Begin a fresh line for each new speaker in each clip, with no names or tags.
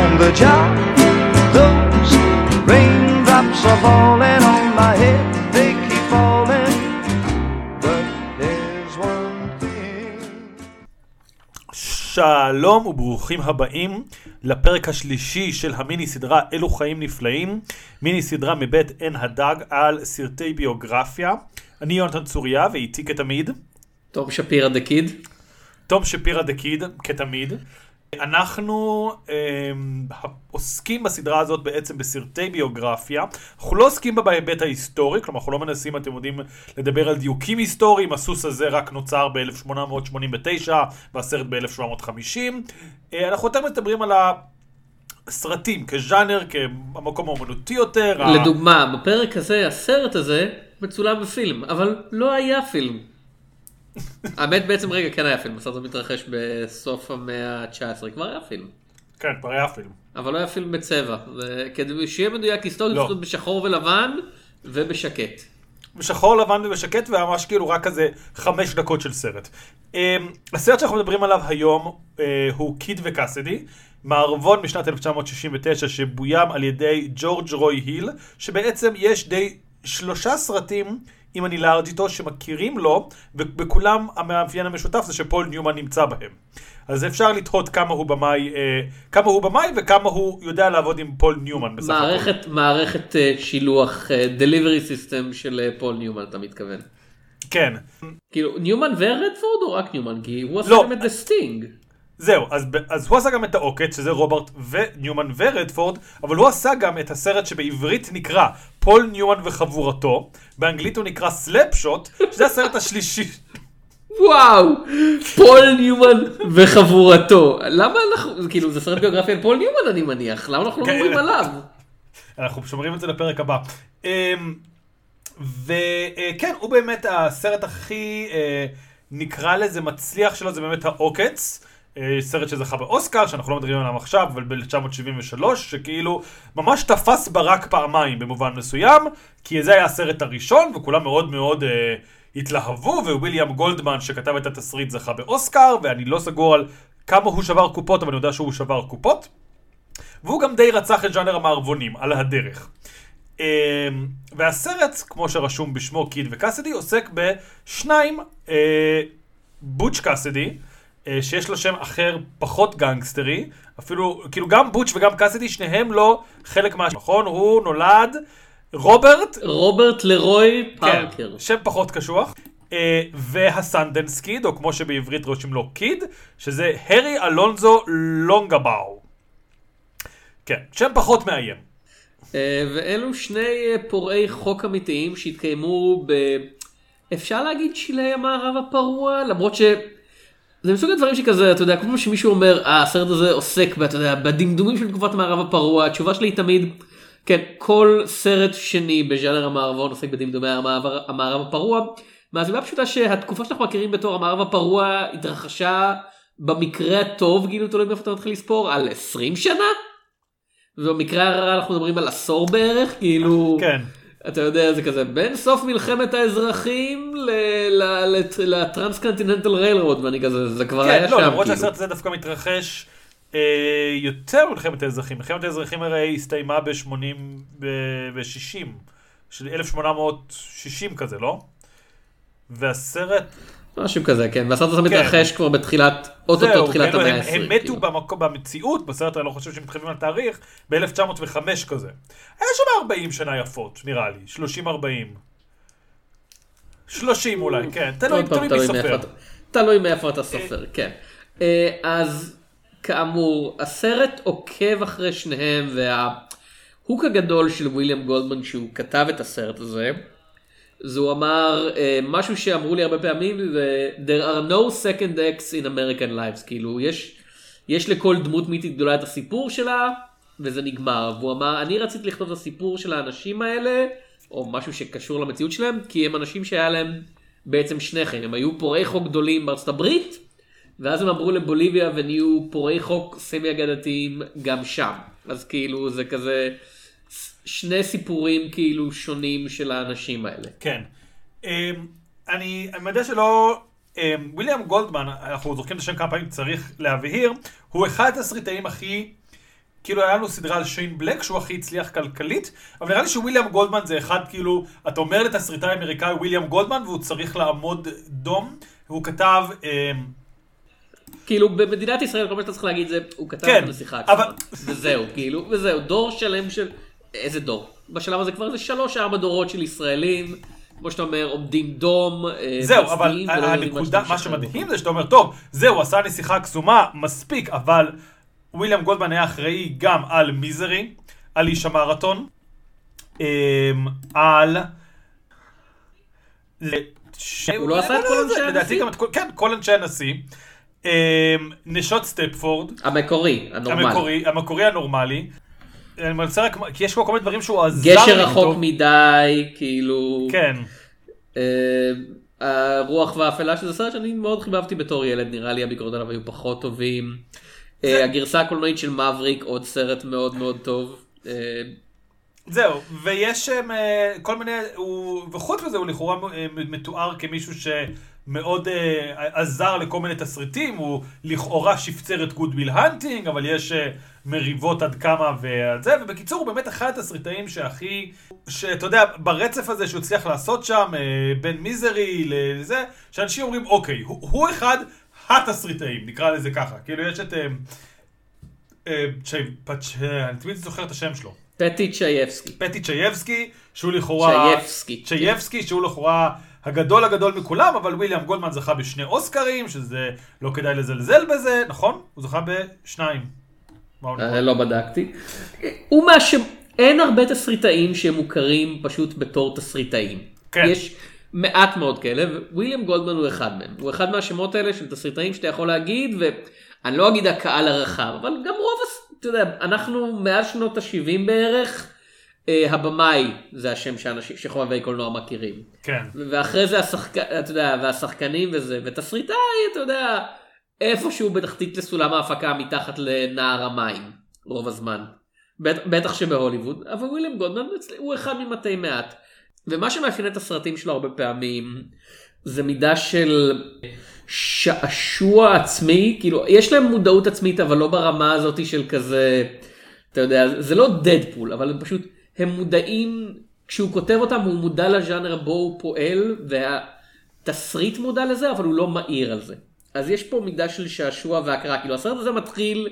On the job, those raindrops are falling on my head, they keep falling. But there's one thing.
שלום וברוכים הבאים לפרק השלישי של המיני סדרה אלו חיים נפלאים, מיני סדרה מבית עין הדג על סרטי ביוגרפיה. אני יונתן צוריה ואיתי כתמיד,
תום שפירא דה קיד.
תום שפירא דה קיד כתמיד. אנחנו אה, עוסקים בסדרה הזאת בעצם בסרטי ביוגרפיה. אנחנו לא עוסקים בה בהיבט ההיסטורי, כלומר אנחנו לא מנסים, אתם יודעים, לדבר על דיוקים היסטוריים. הסוס הזה רק נוצר ב-1889 והסרט ב-1750. אה, אנחנו יותר מדברים על הסרטים כז'אנר, כמקום האומנותי יותר. ה-
לדוגמה, בפרק הזה, הסרט הזה מצולם בפילם, אבל לא היה פילם. האמת בעצם רגע כן היה פילם, הסרט הזה מתרחש בסוף המאה ה-19, כבר היה פילם.
כן, כבר היה פילם.
אבל לא היה פילם בצבע, כדי שיהיה מדויק היסטורית,
לא.
בשחור ולבן ובשקט.
בשחור לבן ובשקט וממש כאילו רק כזה חמש דקות של סרט. Um, הסרט שאנחנו מדברים עליו היום uh, הוא קיד וקאסדי, מערבון משנת 1969 שבוים על ידי ג'ורג' רוי היל, שבעצם יש די שלושה סרטים אם אני לארג' איתו שמכירים לו, ובכולם המאפיין המשותף זה שפול ניומן נמצא בהם. אז אפשר לתהות כמה הוא במאי, אה, כמה הוא במאי וכמה הוא יודע לעבוד עם פול ניומן בסך הכל.
מערכת, מערכת אה, שילוח, אה, delivery system של אה, פול ניומן, אתה מתכוון.
כן.
כאילו, ניומן ורדפורד או רק ניומן? כי הוא עשה
לא.
גם את ה Sting.
זהו, אז, אז הוא עשה גם את העוקץ, שזה רוברט וניומן ורדפורד, אבל הוא עשה גם את הסרט שבעברית נקרא פול ניומן וחבורתו, באנגלית הוא נקרא Slap Shot, שזה הסרט השלישי.
וואו, פול ניומן וחבורתו. למה אנחנו, כאילו זה סרט ביוגרפי על פול ניומן אני מניח, למה אנחנו לא
כן.
מדברים עליו?
אנחנו שומרים את זה לפרק הבא. אמ, וכן, הוא באמת הסרט הכי, אה, נקרא לזה מצליח שלו, זה באמת העוקץ. אה, סרט שזכה באוסקר, שאנחנו לא מדברים עליו עכשיו, אבל ב-1973, שכאילו ממש תפס ברק פעמיים במובן מסוים, כי זה היה הסרט הראשון, וכולם מאוד מאוד אה, התלהבו, וויליאם גולדמן שכתב את התסריט זכה באוסקר, ואני לא סגור על כמה הוא שבר קופות, אבל אני יודע שהוא שבר קופות. והוא גם די רצח את ז'אנר המערבונים, על הדרך. אמ, והסרט, כמו שרשום בשמו קיד וקאסדי, עוסק בשניים, אה, בוטש קאסדי, אה, שיש לו שם אחר פחות גנגסטרי, אפילו, כאילו גם בוטש וגם קאסדי, שניהם לא חלק מה... נכון? הוא נולד רוברט,
רוברט לרוי
כן,
פארקר.
שם פחות קשוח. אה, והסנדנס קיד, או כמו שבעברית רושמים לו קיד, שזה הרי אלונזו לונגבאו. כן, שם פחות מאיים.
אה, ואלו שני אה, פורעי חוק אמיתיים שהתקיימו ב... אפשר להגיד שלהי המערב הפרוע? למרות ש... זה מסוג הדברים שכזה, אתה יודע, כמו שמישהו אומר, אה, הסרט הזה עוסק, אתה יודע, בדמדומים של תקופת המערב הפרוע, התשובה שלי היא תמיד, כן, כל סרט שני בז'אנר המערבון עוסק בדמדומי המערב, הפרוע, מהסיבה הפשוטה שהתקופה שאנחנו מכירים בתור המערב הפרוע התרחשה במקרה הטוב, כאילו תלוי מאיפה אתה מתחיל לספור, על 20 שנה? ובמקרה הרע אנחנו מדברים על עשור בערך, כאילו...
כן.
אתה יודע זה כזה בין סוף מלחמת האזרחים ל transcontinental railroad ואני כזה זה כבר היה
כן,
שם
לא, למרות
כאילו.
שהסרט הזה דווקא מתרחש אה, יותר ממלחמת האזרחים. מלחמת האזרחים הרי הסתיימה ב-80 ו-60, של 1860 כזה, לא? והסרט,
משהו כזה כן והסרט הזה
כן.
מתרחש כבר בתחילת אוטוטו תחילת
כאילו,
המאה
הם,
ה-20.
הם מתו
כאילו.
במציאות, בסרט אני לא חושב שהם מתחייבים על תאריך, ב-1905 כזה. היה שם 40 שנה יפות, נראה לי, 30-40. 30 אולי, כן, תלוי מי סופר.
תלוי מאיפה אתה סופר כן. אה, אז כאמור הסרט עוקב אחרי שניהם וההוק הגדול של וויליאם גולדמן שהוא כתב את הסרט הזה. זה הוא אמר אה, משהו שאמרו לי הרבה פעמים there are no second acts in American lives כאילו יש יש לכל דמות מיתית גדולה את הסיפור שלה, וזה נגמר. והוא אמר, אני רציתי לכתוב את הסיפור של האנשים האלה, או משהו שקשור למציאות שלהם, כי הם אנשים שהיה להם בעצם שני חיים. הם היו פורעי חוק גדולים בארצות הברית, ואז הם עברו לבוליביה ונהיו פורעי חוק סמי אגדתיים גם שם. אז כאילו זה כזה שני סיפורים כאילו שונים של האנשים האלה.
כן. אמ, אני אני יודע שלא... אמ, ויליאם גולדמן, אנחנו זוכרים את השם כמה פעמים, צריך להבהיר, הוא אחד התסריטאים הכי... כאילו היה לנו סדרה על שיין בלק שהוא הכי הצליח כלכלית, אבל נראה לי שוויליאם גולדמן זה אחד כאילו, אתה אומר לתסריטאי אמריקאי וויליאם גולדמן והוא צריך לעמוד דום, והוא כתב... אמ,
כאילו במדינת ישראל כל מה שאתה צריך להגיד זה הוא כתב
כן,
את השיחה
אבל-.
וזהו כאילו וזהו דור שלם של איזה דור בשלב הזה כבר זה שלוש ארבע דורות של ישראלים כמו שאתה אומר עומדים דום. אה,
זהו, אבל הנקודה, מה. שמדהים זה שאתה אומר, טוב, זהו, עשה נסיכה קסומה, מספיק, אבל וויליאם גולדמן היה אחראי גם על מיזרי, על איש המרתון, אמ, על...
הוא לא עשה את כל אנשי
לדעתי
הנשיא?
גם את כל, כן, כל אנשי הנשיא. אמ, נשות סטפפורד,
המקורי הנורמלי.
המקורי, המקורי הנורמלי. אני מנסה רק, כי יש פה כל מיני דברים שהוא עזר
גשר
לי
רחוק
איתו.
מדי כאילו.
כן.
אה, הרוח והאפלה שזה סרט שאני מאוד חיבבתי בתור ילד נראה לי הביקורות עליו היו פחות טובים. אה, הגרסה הקולנועית של Maverick עוד סרט מאוד מאוד טוב. אה,
זהו, ויש כל מיני, וחוץ מזה הוא לכאורה מתואר כמישהו שמאוד אה, עזר לכל מיני תסריטים, הוא לכאורה שפצר את Good Will Hunting, אבל יש אה, מריבות עד כמה ועד זה, ובקיצור הוא באמת אחד התסריטאים שהכי, שאתה יודע, ברצף הזה שהוא הצליח לעשות שם, אה, בין Misery לזה, שאנשים אומרים, אוקיי, הוא, הוא אחד התסריטאים, נקרא לזה ככה, כאילו יש את... אה, אה. אני תמיד זוכר את השם שלו.
פאדי צ'ייפסקי.
פאדי צ'ייפסקי, שהוא לכאורה...
צ'ייפסקי.
צ'ייפסקי, שהוא לכאורה הגדול הגדול מכולם, אבל וויליאם גולדמן זכה בשני אוסקרים, שזה לא כדאי לזלזל בזה, נכון? הוא זכה בשניים.
לא בדקתי. הוא מה ש... אין הרבה תסריטאים שהם מוכרים פשוט בתור תסריטאים.
כן.
יש מעט מאוד כאלה, וויליאם גולדמן הוא אחד מהם. הוא אחד מהשמות האלה של תסריטאים שאתה יכול להגיד, ואני לא אגיד הקהל הרחב, אבל גם רוב, אתה יודע, אנחנו מאז שנות ה-70 בערך, אה, הבמאי זה השם שאנשים, שחובבי קולנוע מכירים.
כן.
ואחרי זה השחק... אתה יודע, והשחקנים וזה, ותסריטאי, אתה יודע, איפשהו בתחתית לסולם ההפקה מתחת לנער המים, רוב הזמן. בט... בטח שבהוליווד, אבל וויליאם גולדמן הוא אחד ממתי מעט. ומה שמאפיין את הסרטים שלו הרבה פעמים, זה מידה של שעשוע עצמי, כאילו, יש להם מודעות עצמית, אבל לא ברמה הזאת של כזה, אתה יודע, זה לא דדפול, אבל הם פשוט, הם מודעים, כשהוא כותב אותם הוא מודע לז'אנר בו הוא פועל, והתסריט מודע לזה, אבל הוא לא מעיר על זה. אז יש פה מידה של שעשוע והקראה, כאילו הסרט הזה מתחיל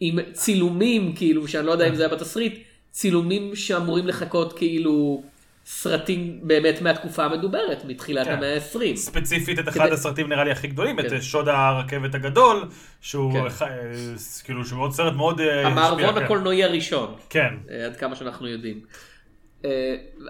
עם צילומים, כאילו, שאני לא יודע אם זה היה בתסריט, צילומים שאמורים לחכות כאילו סרטים באמת מהתקופה המדוברת, מתחילת
כן.
המאה ה-20.
ספציפית את אחד
כדי-
הסרטים נראה לי הכי גדולים, את
כן.
אה, שוד הרכבת הגדול, שהוא
כן.
אחד- אה, כאילו שהוא מאוד סרט מאוד... אה,
המערבון
כן.
הקולנועי הראשון.
כן.
אה, עד כמה שאנחנו יודעים.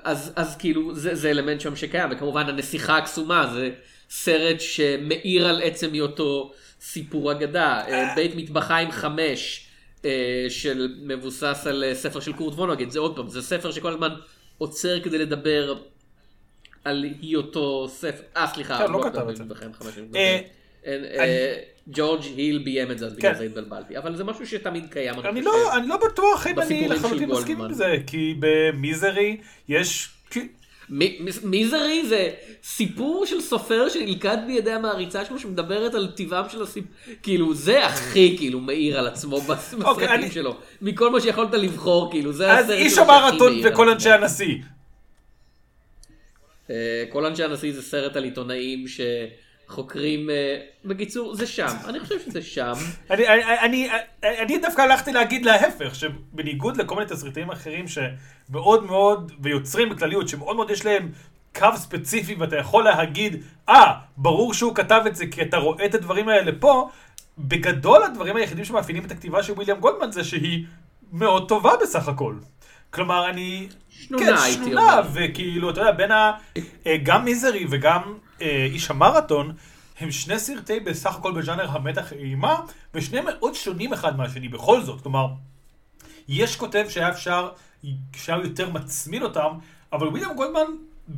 אז, אז כאילו זה, זה אלמנט שם שקיים, וכמובן הנסיכה הקסומה זה סרט שמאיר על עצם היותו סיפור אגדה. אה, בית מטבחיים חמש, אה, של מבוסס על אה, ספר של קורט וונגן, זה עוד פעם, זה ספר שכל הזמן עוצר כדי לדבר על היותו ספר, אה סליחה,
כן, לא כתב את זה.
ג'ורג' היל ביים את זה, אז בגלל
כן.
זה התבלבלתי, אבל זה משהו שתמיד קיים,
אני. לא, לא בטוח אם אני לחלוטין מסכים. עם זה, כי במיזרי יש...
מיזרי זה סיפור של סופר שנלכד בידי המעריצה שלו שמדברת על טיבם של הסיפור, כאילו זה הכי כאילו מאיר על עצמו
אוקיי,
בסרטים שלו, מכל מה שיכולת לבחור כאילו זה
אז
הסרט
איש
שלו
המרתון
מאיר על
וכל
עצמו.
אנשי הנשיא.
אה, כל אנשי הנשיא זה סרט על עיתונאים שחוקרים, אה, בקיצור זה שם, אני חושב שזה שם,
אני, דווקא הלכתי להגיד להפך, שבניגוד לכל מיני תסריטאים אחרים שמאוד מאוד, ויוצרים בכלליות, שמאוד מאוד יש להם קו ספציפי ואתה יכול להגיד, אה, ברור שהוא כתב את זה כי אתה רואה את הדברים האלה פה, בגדול הדברים היחידים שמאפיינים את הכתיבה של וויליאם גולדמן זה שהיא מאוד טובה בסך הכל. כלומר, אני...
שנונה,
כן,
הייתי
שנונה,
אומר.
וכאילו, אתה יודע, בין ה... אה, גם מיזרי וגם אה, איש המרתון, הם שני סרטי בסך הכל בז'אנר המתח אימה, ושניהם מאוד שונים אחד מהשני בכל זאת. כלומר, יש כותב שהיה אפשר, שהיה יותר מצמין אותם, אבל וויליאם גולדמן,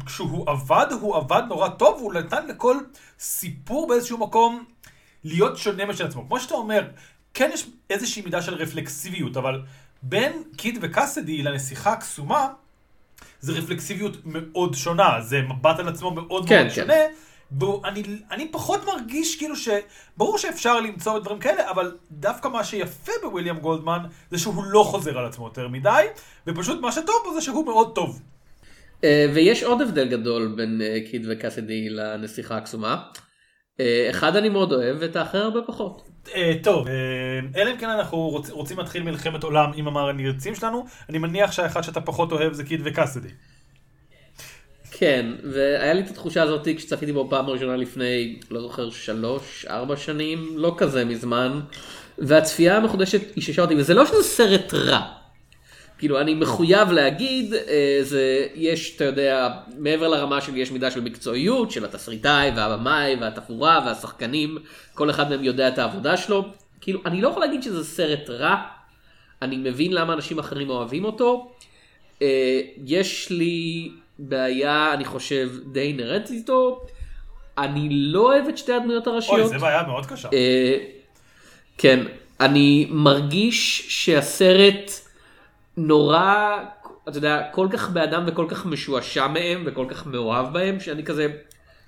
כשהוא עבד, הוא עבד נורא טוב, הוא נתן לכל סיפור באיזשהו מקום להיות שונה משל עצמו. כמו שאתה אומר, כן יש איזושהי מידה של רפלקסיביות, אבל בין קיד וקאסדי לנסיכה הקסומה, זה רפלקסיביות מאוד שונה, זה מבט על עצמו מאוד
כן,
מאוד
כן.
שונה. בו, אני, אני פחות מרגיש כאילו ש... ברור שאפשר למצוא דברים כאלה, אבל דווקא מה שיפה בוויליאם גולדמן זה שהוא לא חוזר על עצמו יותר מדי, ופשוט מה שטוב בו זה שהוא מאוד טוב.
אה, ויש עוד הבדל גדול בין אה, קיד וקאסדי לנסיכה הקסומה. אה, אחד אני מאוד אוהב ואת האחר הרבה פחות.
אה, טוב, אה, אלא אם כן אנחנו רוצ, רוצים להתחיל מלחמת עולם עם המעריצים שלנו, אני מניח שהאחד שאתה פחות אוהב זה קיד וקאסדי.
כן, והיה לי את התחושה הזאת כשצפיתי בו פעם ראשונה לפני, לא זוכר, שלוש, ארבע שנים, לא כזה מזמן, והצפייה המחודשת איששה אותי, וזה לא שזה סרט רע. כאילו, אני מחויב להגיד, אה, זה, יש, אתה יודע, מעבר לרמה של יש מידה של מקצועיות, של התסריטאי והבמאי והתפאורה והשחקנים, כל אחד מהם יודע את העבודה שלו. כאילו, אני לא יכול להגיד שזה סרט רע, אני מבין למה אנשים אחרים אוהבים אותו. אה, יש לי בעיה, אני חושב, די אינהרנטית איתו. אני לא אוהב את שתי הדמויות הראשיות.
אוי, זה בעיה מאוד קשה.
אה, כן, אני מרגיש שהסרט נורא, אתה יודע, כל כך באדם וכל כך משועשע מהם וכל כך מאוהב בהם, שאני כזה,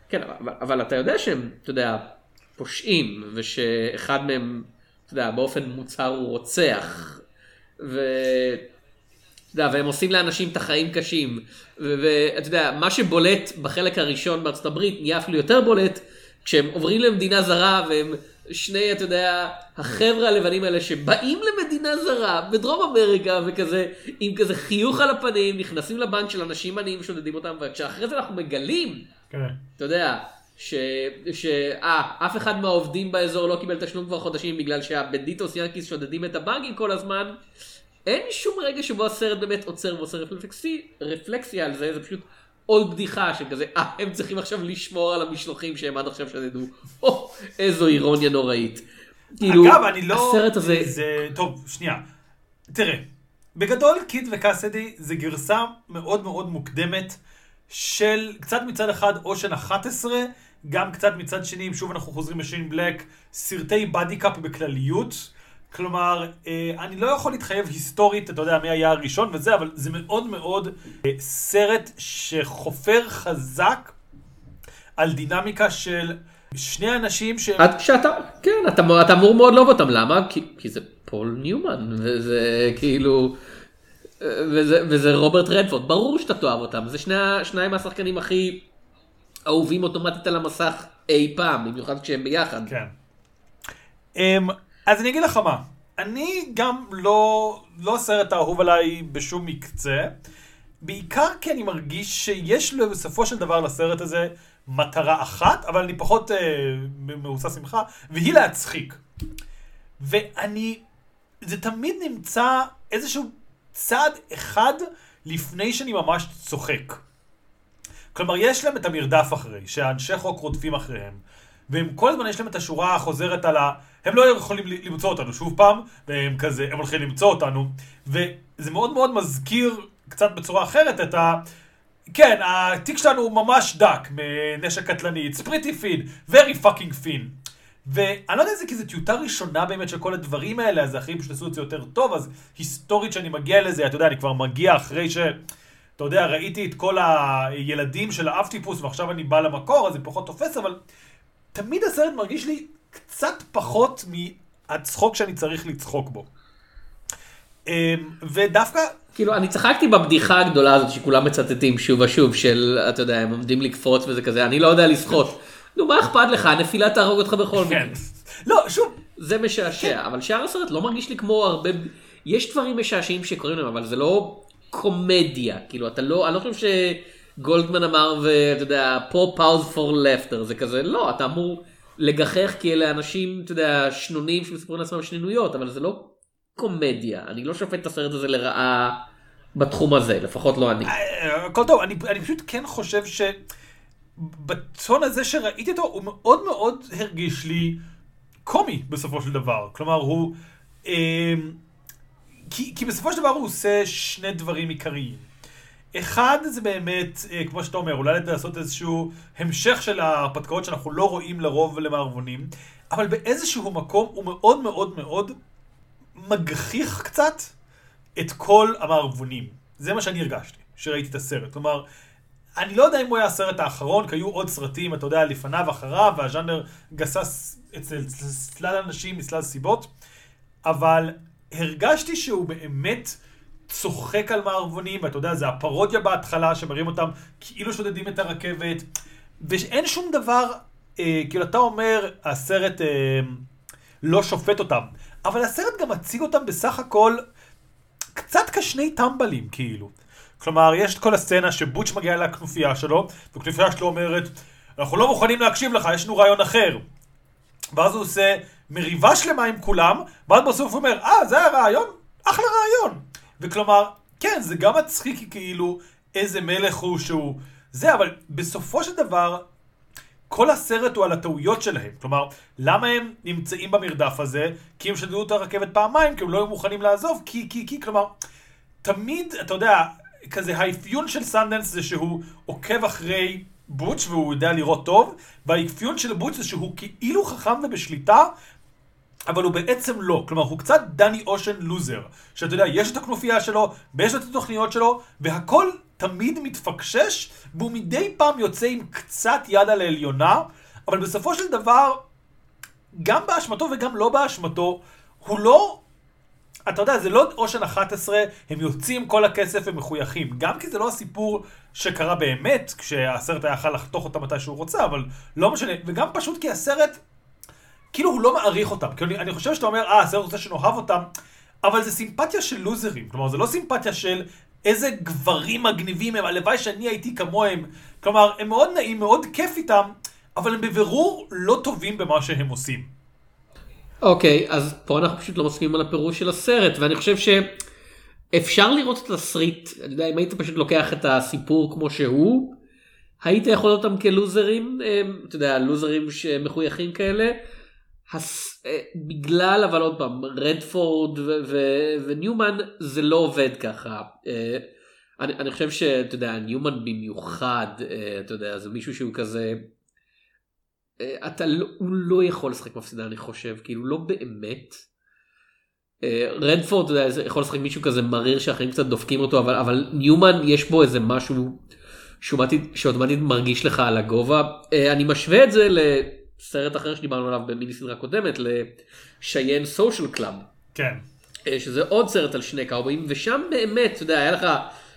כן, אבל, אבל אתה יודע שהם, אתה יודע, פושעים, ושאחד מהם, אתה יודע, באופן מוצהר הוא רוצח, ו... יודע, והם עושים לאנשים את החיים קשים. ואתה יודע, מה שבולט בחלק הראשון בארצות הברית נהיה אפילו יותר בולט כשהם עוברים למדינה זרה והם שני, אתה יודע, החבר'ה הלבנים האלה שבאים למדינה זרה בדרום אמריקה וכזה, עם כזה חיוך על הפנים, נכנסים לבנק של אנשים עניים ושודדים אותם, וכשאחרי זה אנחנו מגלים,
כן.
אתה יודע, ש... ש... אה, אף אחד מהעובדים באזור לא קיבל תשלום כבר חודשים בגלל שהבנדיטוס ינקיס שודדים את הבנקים כל הזמן. אין שום רגע שבו הסרט באמת עוצר ועושה רפלקסי, רפלקסיה על זה, זה פשוט עוד בדיחה של כזה, אה, הם צריכים עכשיו לשמור על המשלוחים שהם עד עכשיו שדדו. או, איזו אירוניה נוראית. כאילו,
אגב, אני לא...
הסרט הזה,
זה... טוב, שנייה. תראה, בגדול קיד וקאסדי זה גרסה מאוד מאוד מוקדמת של קצת מצד אחד אושן 11, גם קצת מצד שני, אם שוב אנחנו חוזרים לשיין בלק, סרטי buddy cop בכלליות. כלומר, אה, אני לא יכול להתחייב היסטורית, אתה יודע, מי היה הראשון וזה, אבל זה מאוד מאוד אה, סרט שחופר חזק על דינמיקה של שני אנשים שהם...
עד שאתה, כן, אתה, אתה אמור מאוד לאהוב אותם, למה? כי, כי זה פול ניומן, וזה כאילו, וזה, וזה רוברט רדפורד, ברור שאתה תאהב אותם, זה שני, שניים מהשחקנים הכי אהובים אוטומטית על המסך אי פעם, במיוחד כשהם ביחד.
כן. Um, אז אני אגיד לך מה, אני גם לא, לא הסרט האהוב עליי בשום מקצה, בעיקר כי אני מרגיש שיש לו בסופו של דבר לסרט הזה מטרה אחת, אבל אני פחות uh, מבוסס ממך, והיא להצחיק. ואני, זה תמיד נמצא איזשהו צעד אחד לפני שאני ממש צוחק. כלומר, יש להם את המרדף אחרי, שהאנשי חוק רודפים אחריהם. והם כל הזמן יש להם את השורה החוזרת על ה... הם לא יכולים למצוא אותנו שוב פעם, והם כזה, הם הולכים למצוא אותנו. וזה מאוד מאוד מזכיר קצת בצורה אחרת את ה... כן, התיק שלנו הוא ממש דק מנשק קטלני, it's pretty fin, very fucking fin. ואני לא יודע אם זה כי זו טיוטה ראשונה באמת של כל הדברים האלה, אז האחרים פשוט עשו את זה יותר טוב, אז היסטורית שאני מגיע לזה, אתה יודע, אני כבר מגיע אחרי ש... אתה יודע, ראיתי את כל הילדים של האב טיפוס ועכשיו אני בא למקור, אז זה פחות תופס, אבל תמיד הסרט מרגיש לי קצת פחות מהצחוק שאני צריך לצחוק בו. אמ, ודווקא,
כאילו, אני צחקתי בבדיחה הגדולה הזאת שכולם מצטטים שוב ושוב, של, אתה יודע, הם עומדים לקפוץ וזה כזה, אני לא יודע לשחות. נו, מה אכפת לך? הנפילה תהרוג אותך בכל מקרה.
כן. לא, שוב,
זה משעשע, אבל שאר הסרט לא מרגיש לי כמו הרבה, יש דברים משעשעים שקורים להם, אבל זה לא קומדיה, כאילו אתה לא, אני לא חושב שגולדמן אמר ואתה יודע, פה פאוז פור לפטר, זה כזה, לא, אתה אמור לגחך כי אלה אנשים, אתה יודע, שנונים שמספרים לעצמם שנינויות, אבל זה לא קומדיה, אני לא שופט את הסרט הזה לרעה בתחום הזה, לפחות לא אני.
אה, הכל טוב, אני, אני פשוט כן חושב ש... בטון הזה שראיתי אותו, הוא מאוד מאוד הרגיש לי קומי בסופו של דבר. כלומר, הוא... אה, כי, כי בסופו של דבר הוא עושה שני דברים עיקריים. אחד זה באמת, אה, כמו שאתה אומר, אולי לעשות איזשהו המשך של ההרפתקאות שאנחנו לא רואים לרוב למערבונים, אבל באיזשהו מקום הוא מאוד מאוד מאוד מגחיך קצת את כל המערבונים. זה מה שאני הרגשתי, שראיתי את הסרט. כלומר, אני לא יודע אם הוא היה הסרט האחרון, כי היו עוד סרטים, אתה יודע, לפניו, אחריו, והז'אנר גסס אצל סלל אנשים מסלל סיבות, אבל הרגשתי שהוא באמת צוחק על מערבונים, ואתה יודע, זה הפרודיה בהתחלה, שמראים אותם כאילו שודדים את הרכבת, ואין שום דבר, אה, כאילו אתה אומר, הסרט אה, לא שופט אותם, אבל הסרט גם מציג אותם בסך הכל קצת כשני טמבלים, כאילו. כלומר, יש את כל הסצנה שבוטש מגיע לכנופיה שלו, וכנופיה שלו אומרת, אנחנו לא מוכנים להקשיב לך, יש לנו רעיון אחר. ואז הוא עושה מריבה שלמה עם כולם, ואז בסוף הוא אומר, אה, זה היה רעיון? אחלה רעיון. וכלומר, כן, זה גם מצחיק כאילו איזה מלך הוא שהוא זה, אבל בסופו של דבר, כל הסרט הוא על הטעויות שלהם. כלומר, למה הם נמצאים במרדף הזה? כי הם שדדו את הרכבת פעמיים, כי הם לא היו מוכנים לעזוב, כי, כי, כי, כלומר, תמיד, אתה יודע, כזה האפיון של סנדנס זה שהוא עוקב אחרי בוטש והוא יודע לראות טוב, והאפיון של בוטש זה שהוא כאילו חכם ובשליטה, אבל הוא בעצם לא. כלומר, הוא קצת דני אושן לוזר. שאתה יודע, יש את הכנופיה שלו, ויש את התוכניות שלו, והכל תמיד מתפקשש, והוא מדי פעם יוצא עם קצת יד על העליונה, אבל בסופו של דבר, גם באשמתו וגם לא באשמתו, הוא לא... אתה יודע, זה לא אושן 11, הם יוצאים כל הכסף ומחויכים. גם כי זה לא הסיפור שקרה באמת, כשהסרט היה יכול לחתוך אותה מתי שהוא רוצה, אבל לא משנה. וגם פשוט כי הסרט כאילו הוא לא מעריך אותם. כי אני, אני חושב שאתה אומר, אה, הסרט רוצה שנאהב אותם, אבל זה סימפתיה של לוזרים. כלומר, זה לא סימפתיה של איזה גברים מגניבים הם, הלוואי שאני הייתי כמוהם. כלומר, הם מאוד נעים, מאוד כיף איתם, אבל הם בבירור לא טובים במה שהם עושים.
אוקיי, okay, אז פה אנחנו פשוט לא מסכימים על הפירוש של הסרט, ואני חושב שאפשר לראות את התסריט, אני יודע, אם היית פשוט לוקח את הסיפור כמו שהוא, היית יכול אותם כלוזרים, אתה יודע, לוזרים שמחויכים כאלה, הס... אה, בגלל אבל עוד פעם רדפורד ו... ו... וניומן זה לא עובד ככה. אה, אני, אני חושב שאתה יודע ניומן במיוחד אה, אתה יודע זה מישהו שהוא כזה אתה לא, הוא לא יכול לשחק מפסידה אני חושב כאילו לא באמת. רדפורד אתה יודע, יכול לשחק מישהו כזה מריר שאחרים קצת דופקים אותו אבל אבל ניומן יש בו איזה משהו שאוטומטית מרגיש לך על הגובה אני משווה את זה ל... סרט אחר שדיברנו עליו במיני סדרה קודמת ל Cheyenne Social Club.
כן.
אה, שזה עוד סרט על שני קאובויים ושם באמת אתה יודע היה לך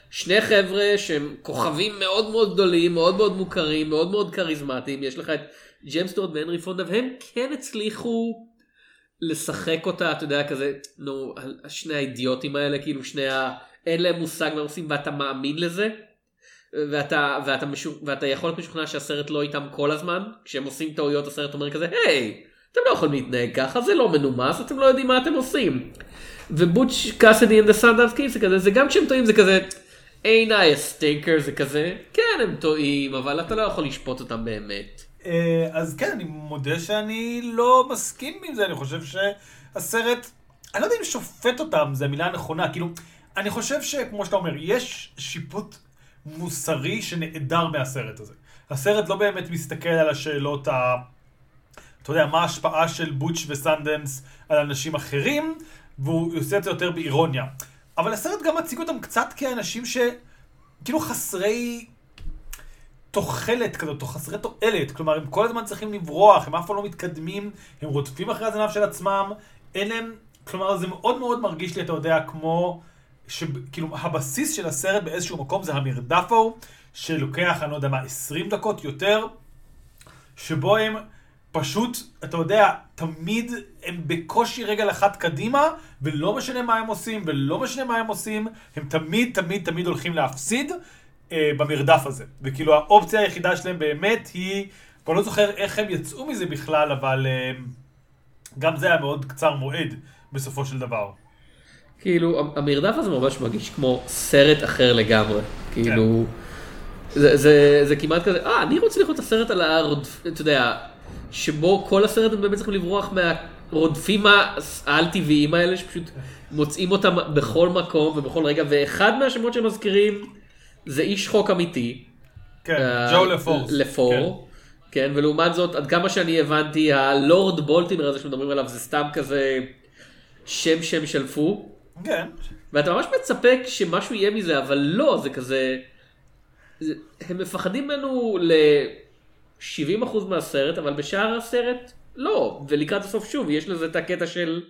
שני חבר'ה שהם כוכבים מאוד מאוד גדולים מאוד מאוד מוכרים מאוד מאוד כריזמטיים יש לך את ג'יימס סטיוארט והנרי פונדה והם כן הצליחו לשחק אותה אתה יודע כזה נו שני האידיוטים האלה כאילו שני ה... אין להם מושג מה עושים ואתה מאמין לזה. ואתה, ואתה, משו, ואתה יכול להיות משוכנע שהסרט לא איתם כל הזמן, כשהם עושים טעויות הסרט אומר כזה, היי, אתם לא יכולים להתנהג ככה, זה לא מנומס, אתם לא יודעים מה אתם עושים. ובוטש קאסדי and the Sundance זה כזה, זה גם כשהם טועים זה כזה, I a stinker זה כזה, כן הם טועים, אבל אתה לא יכול לשפוט אותם באמת.
אה, אז כן, אני מודה שאני לא מסכים עם זה, אני חושב שהסרט, אני לא יודע אם שופט אותם, זו המילה הנכונה, כאילו, אני חושב שכמו שאתה אומר, יש שיפוט מוסרי שנעדר מהסרט הזה. הסרט לא באמת מסתכל על השאלות ה... אתה יודע, מה ההשפעה של בוטש וסנדנס על אנשים אחרים, והוא עושה את זה יותר באירוניה. אבל הסרט גם מציג אותם קצת כאנשים שכאילו חסרי תוחלת כזאת, או חסרי תועלת. כלומר, הם כל הזמן צריכים לברוח, הם אף פעם לא מתקדמים, הם רודפים אחרי הזנב של עצמם, אין להם... כלומר, זה מאוד מאוד מרגיש לי, אתה יודע, כמו... שכאילו הבסיס של הסרט באיזשהו מקום זה המרדף ההוא, שלוקח, אני לא יודע מה, 20 דקות יותר, שבו הם פשוט, אתה יודע, תמיד הם בקושי רגל אחת קדימה, ולא משנה מה הם עושים, ולא משנה מה הם עושים, הם תמיד, תמיד, תמיד הולכים להפסיד אה, במרדף הזה. וכאילו האופציה היחידה שלהם באמת היא, כבר לא זוכר איך הם יצאו מזה בכלל, אבל אה, גם זה היה מאוד קצר מועד בסופו של דבר.
כאילו המרדף הזה ממש מרגיש כמו סרט אחר לגמרי. כאילו, זה, זה, זה כמעט כזה, אה, אני רוצה לראות את הסרט על הרודפ... אתה יודע, שבו כל הסרט הם באמת צריכים לברוח מהרודפים העל-טבעיים האלה, שפשוט מוצאים אותם בכל מקום ובכל רגע, ואחד מהשמות שהם מזכירים זה איש חוק אמיתי.
כן,
אה,
ג'ו לפורס.
לפור. כן, ולעומת זאת, עד כמה שאני הבנתי, הלורד בולטימר הזה שמדברים עליו זה סתם כזה שם שם שלפו.
כן.
ואתה ממש מצפה שמשהו יהיה מזה, אבל לא, זה כזה... זה, הם מפחדים ממנו ל-70% מהסרט, אבל בשאר הסרט לא. ולקראת הסוף שוב, יש לזה את הקטע של...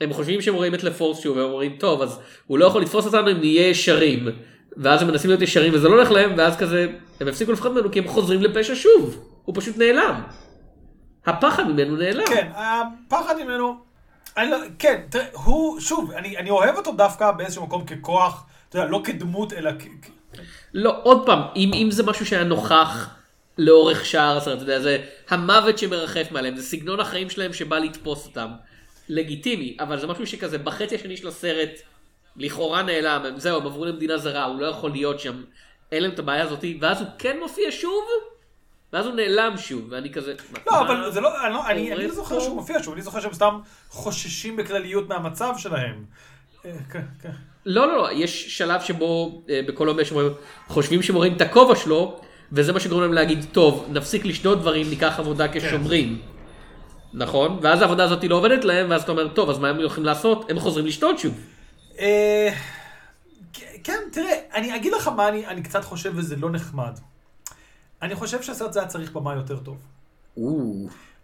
הם חושבים שהם רואים את לפורס שוב, והם אומרים, טוב, אז הוא לא יכול לתפוס אותנו אם נהיה ישרים. ואז הם מנסים להיות ישרים וזה לא הולך להם, ואז כזה, הם הפסיקו לפחד ממנו כי הם חוזרים לפשע שוב. הוא פשוט נעלם. הפחד ממנו נעלם.
כן, הפחד ממנו, אני לא, כן, תראה, הוא, שוב, אני, אני אוהב אותו דווקא באיזשהו מקום ככוח, אתה יודע, לא כדמות, אלא כ...
לא, עוד פעם, אם, אם זה משהו שהיה נוכח לאורך שער הסרט, אתה יודע, זה המוות שמרחף מעליהם, זה סגנון החיים שלהם שבא לתפוס אותם. לגיטימי, אבל זה משהו שכזה בחצי השני של הסרט, לכאורה נעלם, הם זהו, הם עברו למדינה זרה, הוא לא יכול להיות שם, אין להם את הבעיה הזאתי, ואז הוא כן מופיע שוב, ואז הוא נעלם שוב, ואני כזה...
לא, אבל זה לא, אני, לא, אני,
קורה
אני לא זוכר? שהוא מופיע שוב, אני זוכר שהם סתם חוששים בכלליות מהמצב שלהם. אה, כן, כן.
לא, לא, לא, יש שלב שבו אה, בקולומביה שאומרים, חושבים שהם רואים את הכובע שלו, וזה מה שגורם להם להגיד, טוב, נפסיק לשדוד דברים, ניקח עבודה כשומרים. נכון? ואז העבודה הזאת לא עובדת להם, ואז אתה אומר, טוב, אז מה הם הולכים לעשות? הם חוזרים לשדוד שוב.
אה, כן, תראה, אני אגיד לך מה אני קצת חושב וזה לא נחמד. אני חושב שהסרט זה היה צריך במה יותר טוב.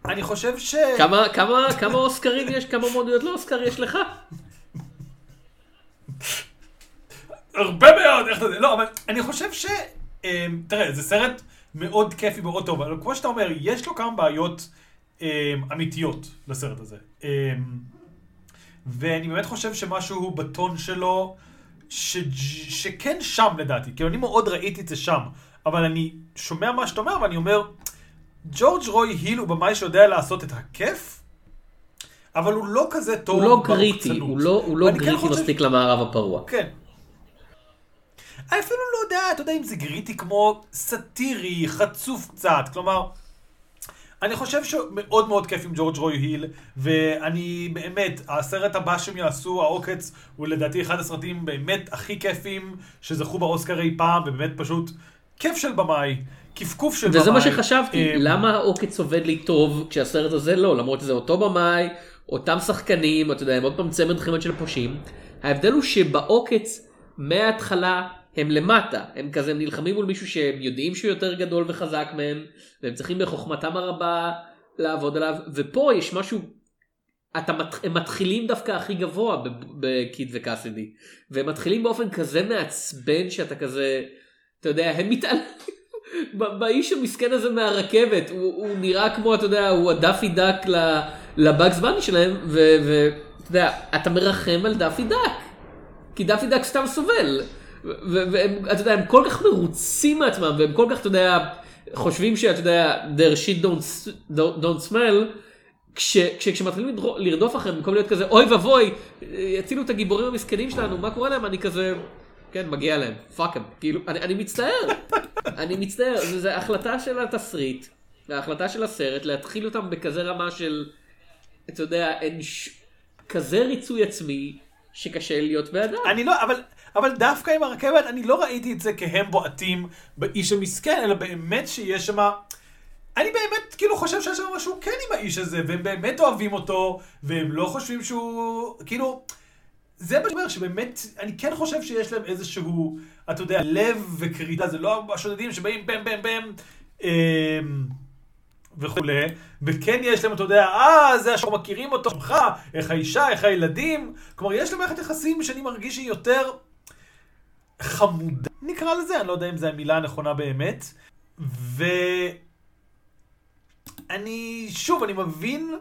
אני חושב ש...
כמה, כמה, כמה אוסקרים יש, כמה מועדויות לאוסקר יש לך?
הרבה מאוד, איך אתה יודע, לא, אבל אני חושב ש... אמ, תראה, זה סרט מאוד כיפי, מאוד טוב, אבל כמו שאתה אומר, יש לו כמה בעיות אמ, אמיתיות לסרט הזה. אמ, ואני באמת חושב שמשהו בטון שלו, ש... שכן שם לדעתי, כאילו אני מאוד ראיתי את זה שם, אבל אני שומע מה שאתה אומר ואני אומר, ג'ורג' רוי היל הוא במאי שיודע לעשות את הכיף, אבל הוא לא כזה טוב
הוא לא גריטי. הוא לא, הוא לא
כן
גריטי
חושב-
מספיק למערב הפרוע.
כן. אני אפילו לא יודע, אתה יודע אם זה גריטי כמו סאטירי, חצוף קצת, כלומר, אני חושב שמאוד מאוד כיף עם ג'ורג' רוי היל, ואני באמת, הסרט הבא שהם יעשו, העוקץ, הוא לדעתי אחד הסרטים באמת הכי כיפים שזכו באוסקר אי פעם, ובאמת פשוט כיף של במאי, קפקוף של במאי.
וזה מה שחשבתי,
אה,
למה העוקץ עובד לי טוב כשהסרט הזה לא, למרות שזה אותו במאי, אותם שחקנים, אתה יודע, הם עוד פעם צמד חמד של פושעים. ההבדל הוא שבעוקץ, מההתחלה הם למטה, הם כזה נלחמים מול מישהו שהם יודעים שהוא יותר גדול וחזק מהם, והם צריכים בחוכמתם הרבה לעבוד עליו, ופה יש משהו, אתה, הם מתחילים דווקא הכי גבוה בקיד וקאסידי, והם מתחילים באופן כזה מעצבן שאתה כזה, אתה יודע, הם מתעלמים. באיש המסכן הזה מהרכבת, הוא, הוא נראה כמו, אתה יודע, הוא הדאפי דאק לבאגס באני שלהם, ואתה יודע, אתה מרחם על דאפי דאק. כי דאפי דאק סתם סובל. ו- והם, אתה יודע, הם כל כך מרוצים מעצמם, והם כל כך, אתה יודע, חושבים שאתה יודע, their shit don't, don't, don't smell, כש, כש, כשמתחילים לרדוף אחריהם, במקום להיות כזה, אוי ואבוי, יצילו את הגיבורים המסכנים שלנו, מה קורה להם? אני כזה, כן, מגיע להם, fuck 'em, כאילו, אני, אני מצטער, אני מצטער, זו החלטה של התסריט, וההחלטה של הסרט, להתחיל אותם בכזה רמה של, אתה יודע, אין ש... כזה ריצוי עצמי, שקשה להיות באדם.
אני לא, אבל, אבל דווקא עם הרכבת, אני לא ראיתי את זה כהם בועטים באיש המסכן, אלא באמת שיש שם... אני באמת כאילו חושב שיש שם משהו כן עם האיש הזה, והם באמת אוהבים אותו, והם לא חושבים שהוא... כאילו... זה מה שאומר, שבאמת, אני כן חושב שיש להם איזשהו, אתה יודע, לב וכריתה, זה לא השודדים שבאים בם בם בם, וכולי, וכן יש להם, אתה יודע, אה, זה שאנחנו מכירים אותו, שלך, איך האישה, איך הילדים, כלומר, יש להם מערכת יחסים שאני מרגיש שהיא יותר חמודה, נקרא לזה, אני לא יודע אם זו המילה הנכונה באמת, ואני, שוב, אני מבין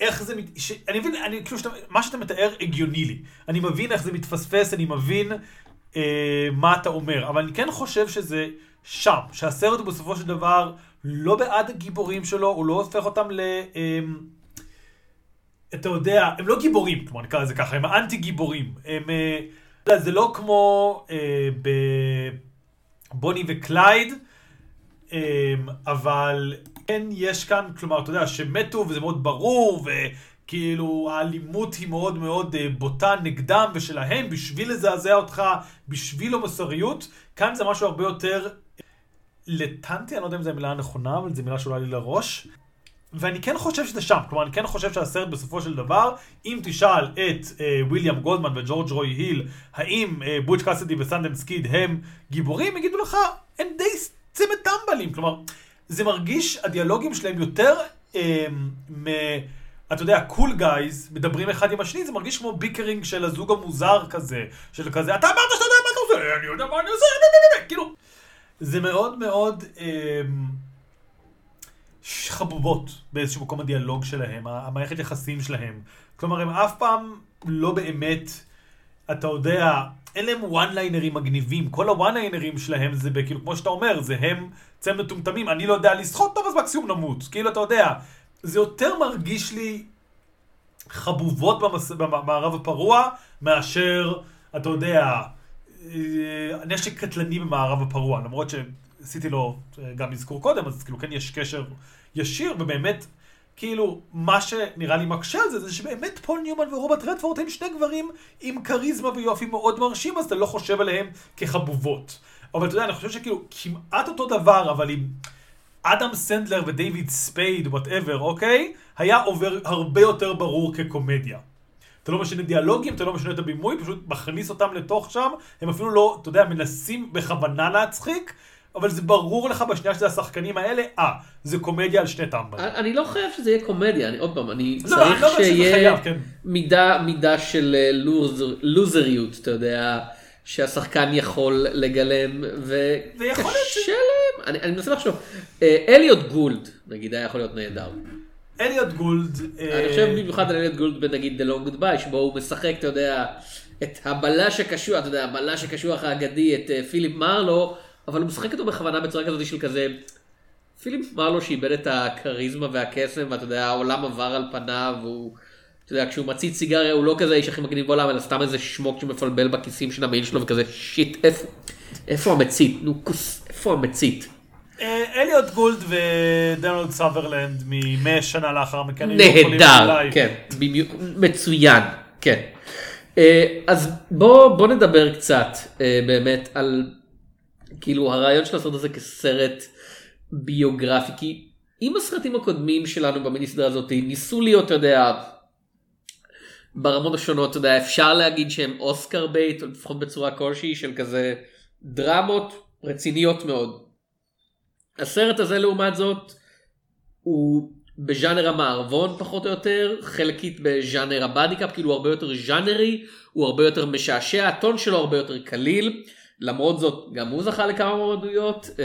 איך זה, מת... ש... אני מבין, אני, כאילו, שאתה... מה שאתה מתאר הגיוני לי, אני מבין איך זה מתפספס, אני מבין אה, מה אתה אומר, אבל אני כן חושב שזה שם, שהסרט הוא בסופו של דבר לא בעד הגיבורים שלו, הוא לא הופך אותם ל... אה, אתה יודע, הם לא גיבורים, כמו נקרא לזה ככה, הם האנטי גיבורים. הם, אה, זה לא כמו אה, ב... בוני וקלייד, אמ, אבל כן יש כאן, כלומר, אתה יודע, שמתו וזה מאוד ברור, וכאילו האלימות היא מאוד מאוד אה, בוטה נגדם ושלהם, בשביל לזעזע אותך, בשביל המוסריות. כאן זה משהו הרבה יותר לטנטי, אני לא יודע אם זו המילה הנכונה, אבל זו מילה שעולה לי לראש. ואני כן חושב שזה שם, כלומר אני כן חושב שהסרט בסופו של דבר, אם תשאל את אה, ויליאם גולדמן וג'ורג' רוי היל, האם אה, בוץ' קאסידי וסנדנס קיד הם גיבורים, יגידו לך, הם די צמד טמבלים, כלומר, זה מרגיש, הדיאלוגים שלהם יותר, אה, מ... אתה יודע, cool guys, מדברים אחד עם השני, זה מרגיש כמו bickering של הזוג המוזר כזה, של כזה, אתה אמרת שאתה יודע מה אתה עושה, אני יודע מה אני עושה, כאילו, זה מאוד מאוד... אה, חבובות באיזשהו מקום הדיאלוג שלהם, המערכת יחסים שלהם. כלומר, הם אף פעם לא באמת, אתה יודע, אין להם וואן ליינרים מגניבים. כל הוואן ליינרים שלהם זה כאילו, כמו שאתה אומר, זה הם צמד מטומטמים, אני לא יודע לשחות טוב, אז מקסימום נמות. כאילו, אתה יודע, זה יותר מרגיש לי חבובות במס... במערב הפרוע, מאשר, אתה יודע, אה, נשק קטלני במערב הפרוע. למרות שעשיתי לו אה, גם אזכור קודם, אז כאילו כן יש קשר ישיר, ובאמת, כאילו, מה שנראה לי מקשה על זה, זה שבאמת פול ניומן ורוברט רדפורד הם שני גברים עם כריזמה ויופי מאוד מרשים, אז אתה לא חושב עליהם כחבובות. אבל אתה יודע, אני חושב שכאילו, כמעט אותו דבר, אבל עם אדם סנדלר ודייוויד ספייד, whatever, אוקיי? היה עובר הרבה יותר ברור כקומדיה. אתה לא משנה דיאלוגים, אתה לא משנה את הבימוי, פשוט מכניס אותם לתוך שם, הם אפילו לא, אתה יודע, מנסים בכוונה להצחיק, אבל זה ברור לך בשנייה שזה השחקנים האלה, אה, זה קומדיה על שני טמבלים.
אני לא חייב שזה יהיה קומדיה, אני עוד פעם, אני לא, צריך לא שיהיה כן. מידה, מידה של אה, לוזר, לוזריות, אתה יודע, שהשחקן יכול לגלם, וקשה להם, אני, אני מנסה לחשוב, אה, אליוט גולד, נגיד, היה יכול להיות נהדר.
אליוט גולד.
אה, אני חושב במיוחד על אליוט גולד בנגיד The Long Goodbye, שבו הוא משחק, אתה יודע, את הבלש הקשוח, אתה יודע, הבלש הקשוח האגדי, את פיליפ מרלו. אבל הוא משחק אותו בכוונה בצורה כזאת של כזה, פיליפ מרלו שאיבד את הכריזמה והקסם, ואתה יודע, העולם עבר על פניו, והוא, אתה יודע, כשהוא מצית סיגריה הוא לא כזה האיש הכי מגניב בעולם, אלא סתם איזה שמוק שמפלבל בכיסים של המעיל שלו, וכזה שיט, איפה, איפה המצית? נו, כוס, איפה המצית?
אה, אליוט גולד ודונלד סאתרלנד מ MASH שנה לאחר מכן.
נהדר, כן, מצוין, כן. אה, אז בוא, בוא נדבר קצת אה, באמת על כאילו הרעיון של הסרט הזה כסרט ביוגרפי, כי אם הסרטים הקודמים שלנו במיני סדרה הזאת ניסו להיות, אתה יודע, ברמות השונות, אתה יודע, אפשר להגיד שהם Oscar bait, לפחות בצורה כלשהי של כזה דרמות רציניות מאוד. הסרט הזה לעומת זאת, הוא בז'אנר המערבון פחות או יותר, חלקית בז'אנר הבאדיקאפ, כאילו הוא הרבה יותר ז'אנרי, הוא הרבה יותר משעשע, הטון שלו הרבה יותר קליל. למרות זאת, גם הוא זכה לכמה מועמדויות, אה,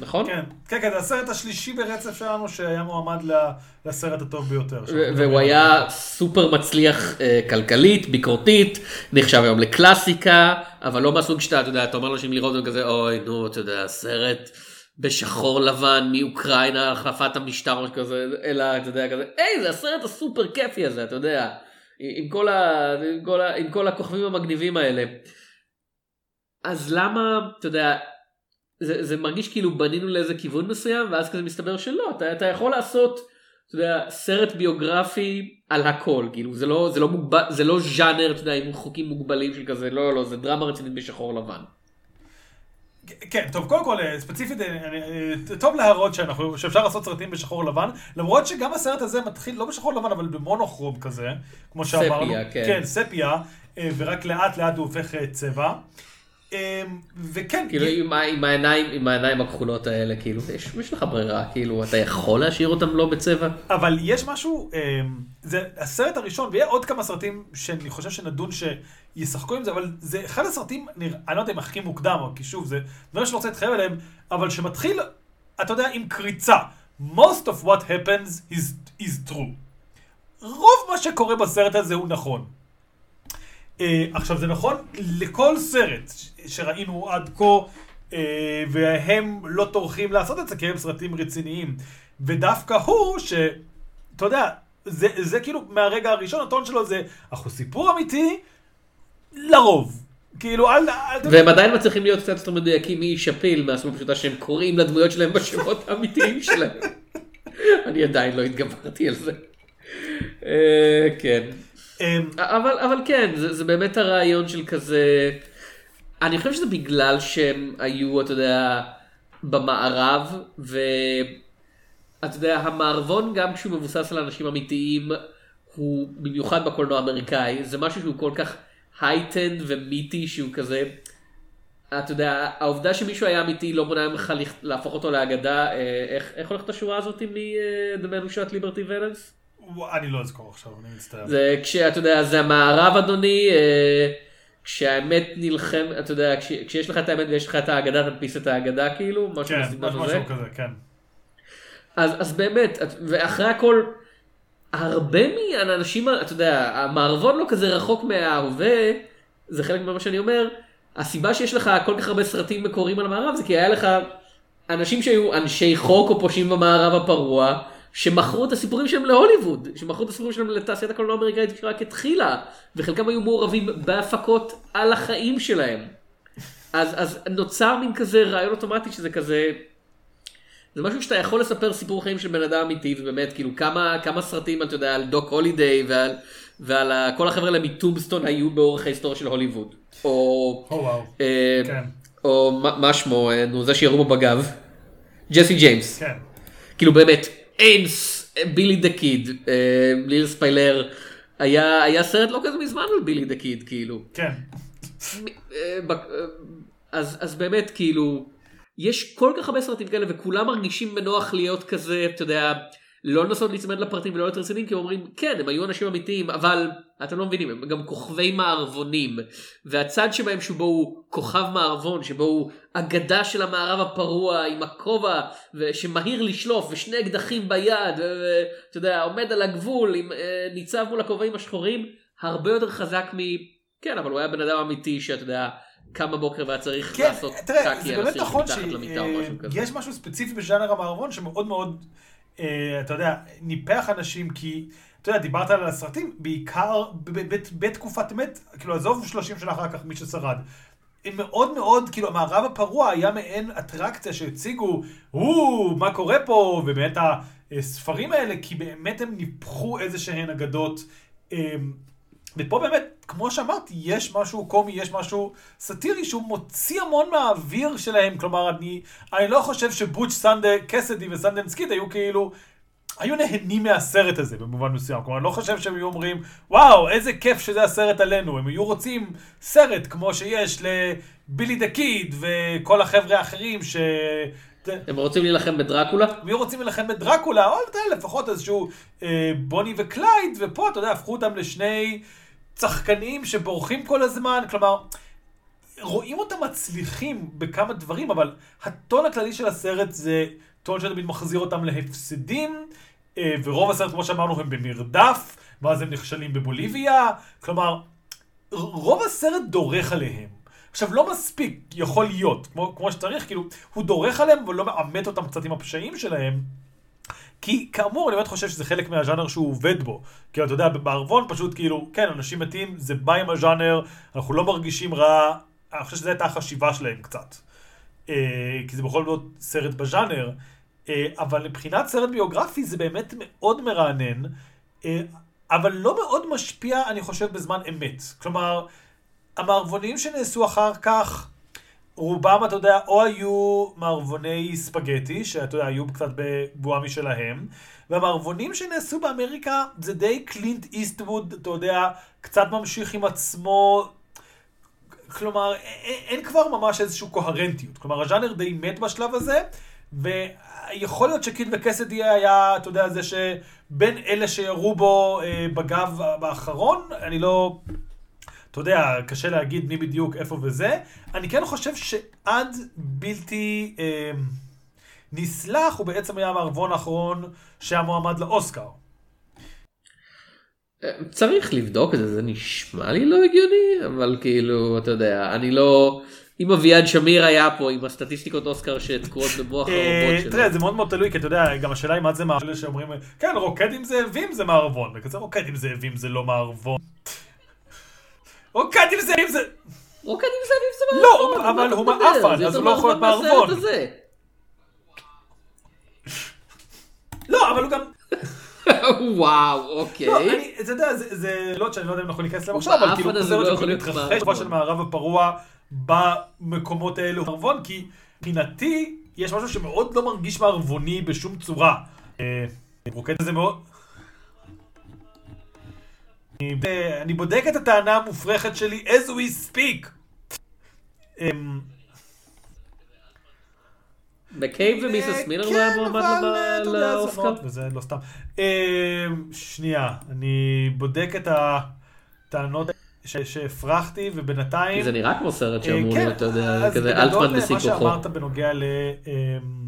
נכון?
כן, כן, כן, זה הסרט השלישי ברצף שלנו שהיה מועמד לסרט הטוב ביותר.
והוא היה סופר מצליח אה, כלכלית, ביקורתית, נחשב היום לקלאסיקה, אבל לא מהסוג שאתה, אתה יודע, אתה אומר לאנשים לראות וכזה, אוי, נו, אתה יודע, סרט בשחור לבן מאוקראינה, החלפת המשטר או כזה, אלא, אתה יודע, כזה, היי, זה הסרט הסופר כיפי הזה, אתה יודע, עם כל, ה, עם כל, ה, עם כל הכוכבים המגניבים האלה. אז למה, אתה יודע, זה, זה מרגיש כאילו בנינו לאיזה כיוון מסוים, ואז כזה מסתבר שלא, אתה, אתה יכול לעשות, אתה יודע, סרט ביוגרפי על הכל, כאילו, זה לא, זה לא, מוגבל, זה לא ז'אנר, אתה יודע, עם חוקים מוגבלים של כזה, לא, לא, זה דרמה רצינית בשחור לבן.
כן, טוב, קודם כל, אה, ספציפית, אה, אה, טוב להראות שאנחנו, שאפשר לעשות סרטים בשחור לבן, למרות שגם הסרט הזה מתחיל לא בשחור לבן, אבל במונוכרום כזה, כמו שאמרנו. ספיה, כן. כן, ספיה, ורק לאט לאט הוא הופך צבע. אמ, וכן.
כאילו עם, עם, העיניים, עם העיניים הכחולות האלה, כאילו, יש, יש לך ברירה, כאילו, אתה יכול להשאיר אותם לא בצבע?
אבל יש משהו, אמ, זה הסרט הראשון, ויהיה עוד כמה סרטים שאני חושב שנדון שישחקו עם זה, אבל זה אחד הסרטים, אני לא יודע אם הכי מוקדם, כי שוב, זה דברים שאני רוצה להתחייב עליהם, אבל שמתחיל, אתה יודע, עם קריצה. Most of what happens is, is true. רוב מה שקורה בסרט הזה הוא נכון. Uh, עכשיו זה נכון לכל סרט שראינו עד כה, uh, והם לא טורחים לעשות את זה כי הם סרטים רציניים. ודווקא הוא, שאתה יודע, זה, זה כאילו מהרגע הראשון, הטון שלו זה, אנחנו סיפור אמיתי, לרוב. כאילו, אל... אל-
והם עדיין מצליחים להיות קצת יותר מדויקים משפיל מהסיבה פשוטה שהם קוראים לדמויות שלהם בשמות האמיתיים שלהם. אני עדיין לא התגברתי על זה. אה, כן.
אמ,
אבל אבל כן זה, זה באמת הרעיון של כזה אני חושב שזה בגלל שהם היו אתה יודע במערב ואתה יודע המערבון גם כשהוא מבוסס על אנשים אמיתיים הוא במיוחד בקולנוע האמריקאי זה משהו שהוא כל כך heightened ומיתי שהוא כזה. אתה יודע העובדה שמישהו היה אמיתי לא מונע ממך להפוך אותו לאגדה אה, איך איך הולכת השורה הזאת מ-The Man Who Shot Liberty Valance?
אני לא אזכור עכשיו, אני מצטער.
זה כשאתה יודע זה המערב אדוני אה, כשהאמת נלחם אתה יודע כש, כשיש לך את האמת ויש לך את האגדה תדפיס את האגדה כאילו משהו
כן,
בסגנון
משהו
הזה.
כזה, כן.
אז, אז באמת ואחרי הכל הרבה מהאנשים אתה יודע המערבון לא כזה רחוק מההווה זה חלק ממה שאני אומר הסיבה שיש לך כל כך הרבה סרטים מקוריים על המערב זה כי היה לך אנשים שהיו אנשי חוק או פושעים במערב הפרוע שמכרו את הסיפורים שלהם להוליווד שמכרו את הסיפורים שלהם לתעשיית הקולנוע האמריקאית שרק התחילה וחלקם היו מעורבים בהפקות על החיים שלהם. אז, אז נוצר מין כזה רעיון אוטומטי שזה כזה זה משהו שאתה יכול לספר סיפור חיים של בן אדם אמיתי ובאמת כאילו כמה כמה סרטים אתה יודע על דוק הולידיי ועל ועל כל החבר'ה האלה מטומסטון היו באורך ההיסטוריה של הוליווד או
או וואו.
אה,
כן,
או מה- מה שמו אה, נו זה שירו בו בגב ג'סי ג'יימס
כן.
כאילו באמת אינס בילי דה קיד אה, lil ספוילר היה היה סרט לא כזה מזמן על בילי דה קיד כאילו
כן.
אה, אה, אז אז באמת כאילו יש כל כך הרבה סרטים כאלה וכולם מרגישים בנוח להיות כזה אתה יודע לא לנסות להצמד לפרטים ולא להיות רציניים כי הם אומרים כן הם היו אנשים אמיתיים אבל אתם לא מבינים הם גם כוכבי מערבונים והצד שבהם שבו הוא כוכב מערבון שבו הוא אגדה של המערב הפרוע עם הכובע שמהיר לשלוף ושני אקדחים ביד ואתה יודע עומד על הגבול עם אה, ניצב מול הכובעים השחורים הרבה יותר חזק מ... כן אבל הוא היה בן אדם אמיתי שאתה יודע קם בבוקר והיה צריך
כן,
לעשות
תראה,
קקי על הסיר
נכון
שמתחת למיטה או משהו כזה.
שיש משהו ספציפי בז'אנר המערבון שמאוד מאוד, אה, אתה יודע, ניפח אנשים כי, אתה יודע, דיברת על הסרטים, בעיקר בתקופת אמת, כאילו עזוב 30 שנה אחר כך מי ששרד. הם מאוד מאוד, כאילו המערב הפרוע היה מעין אטרקציה שהציגו, או, מה קורה פה, ובאמת הספרים האלה, כי באמת הם ניפחו איזה שהן אגדות. אה, ופה באמת, כמו שאמרתי, יש משהו קומי, יש משהו סאטירי שהוא מוציא המון מהאוויר שלהם. כלומר, אני, אני לא חושב שבוץ' סנדה, קסדי וסנדנס קיד היו כאילו, היו נהנים מהסרט הזה במובן מסוים. כלומר, אני לא חושב שהם היו אומרים, וואו, איזה כיף שזה הסרט עלינו. הם היו רוצים סרט כמו שיש לבילי דה קיד וכל החבר'ה האחרים ש...
הם רוצים להילחם בדרקולה?
הם היו רוצים להילחם בדרקולה, או לפחות איזשהו אה, בוני וקלייד, ופה, אתה יודע, הפכו אותם לשני צחקנים שבורחים כל הזמן, כלומר, רואים אותם מצליחים בכמה דברים, אבל הטון הכללי של הסרט זה טון שתמיד מחזיר אותם להפסדים, אה, ורוב הסרט, כמו שאמרנו, הם במרדף, ואז הם נכשלים בבוליביה, כלומר, רוב הסרט דורך עליהם. עכשיו, לא מספיק, יכול להיות, כמו, כמו שצריך, כאילו, הוא דורך עליהם, אבל לא מעמת אותם קצת עם הפשעים שלהם. כי כאמור, אני באמת חושב שזה חלק מהז'אנר שהוא עובד בו. כי אתה יודע, בערבון פשוט כאילו, כן, אנשים מתים, זה בא עם הז'אנר, אנחנו לא מרגישים רע, אני חושב שזו הייתה החשיבה שלהם קצת. אה, כי זה בכל זאת סרט בז'אנר, אה, אבל מבחינת סרט ביוגרפי זה באמת מאוד מרענן, אה, אבל לא מאוד משפיע, אני חושב, בזמן אמת. כלומר, המערבונים שנעשו אחר כך, רובם, אתה יודע, או היו מערבוני ספגטי, שאתה יודע, היו קצת בבועה משלהם, והמערבונים שנעשו באמריקה זה די קלינט איסטווד, אתה יודע, קצת ממשיך עם עצמו. כלומר, אין, כבר ממש איזושהי קוהרנטיות. כלומר, הז'אנר די מת בשלב הזה, ויכול להיות שקיד וקסדי היה, אתה יודע, זה שבין אלה שירו בו אה, בגב באחרון, אני לא... אתה יודע, קשה להגיד מי בדיוק, איפה וזה. אני כן חושב שעד בלתי אה, נסלח, הוא בעצם היה המערבון האחרון שהיה מועמד לאוסקר.
צריך לבדוק את זה, זה נשמע לי לא הגיוני, אבל כאילו, אתה יודע, אני לא... אם אביעד שמיר היה פה עם הסטטיסטיקות אוסקר שתקועות במוח
אה,
הרובוט שלו.
תראה, זה מאוד מאוד תלוי, כי אתה יודע, גם השאלה היא מה זה מערבון, אלה שאומרים, כן, רוקד עם זאבים זה מערבון, וכזה רוקד עם זאבים זה לא מערבון. רוקד עם זאבים זה...
רוקדים זאבים זה
לא,
מערבון,
אבל
מה אתה
הוא? מעפן,
זה
אז הוא לא יכול להיות מערבון. לא, אבל הוא גם...
וואו,
לא,
אוקיי.
אני, אתה יודע, זה- זה לא שאני לא יודע אם אנחנו ניכנס
הוא
עכשיו, אבל כאילו, סרט
לא
שיכול
להיות
להתרחש
מערבון.
בתקופה של מערב הפרוע במקומות האלו מערבון, כי מבחינתי יש משהו שמאוד לא מרגיש מערבוני בשום צורה. אה, רוקד זה מאוד... אני- בודק את הטענה המופרכת שלי as we speak. אמ,
מקייב ומיסס מילר לא היה מועמד לאוסקר?
וזה לא סתם. אה, שנייה, אני בודק את הטענות שהפרחתי, ובינתיים...
זה נראה כמו סרט
אה,
שאמור
כן,
להיות, אתה יודע,
אז
כזה אלטמן בשיא
מה
כוחו.
שאמרת בנוגע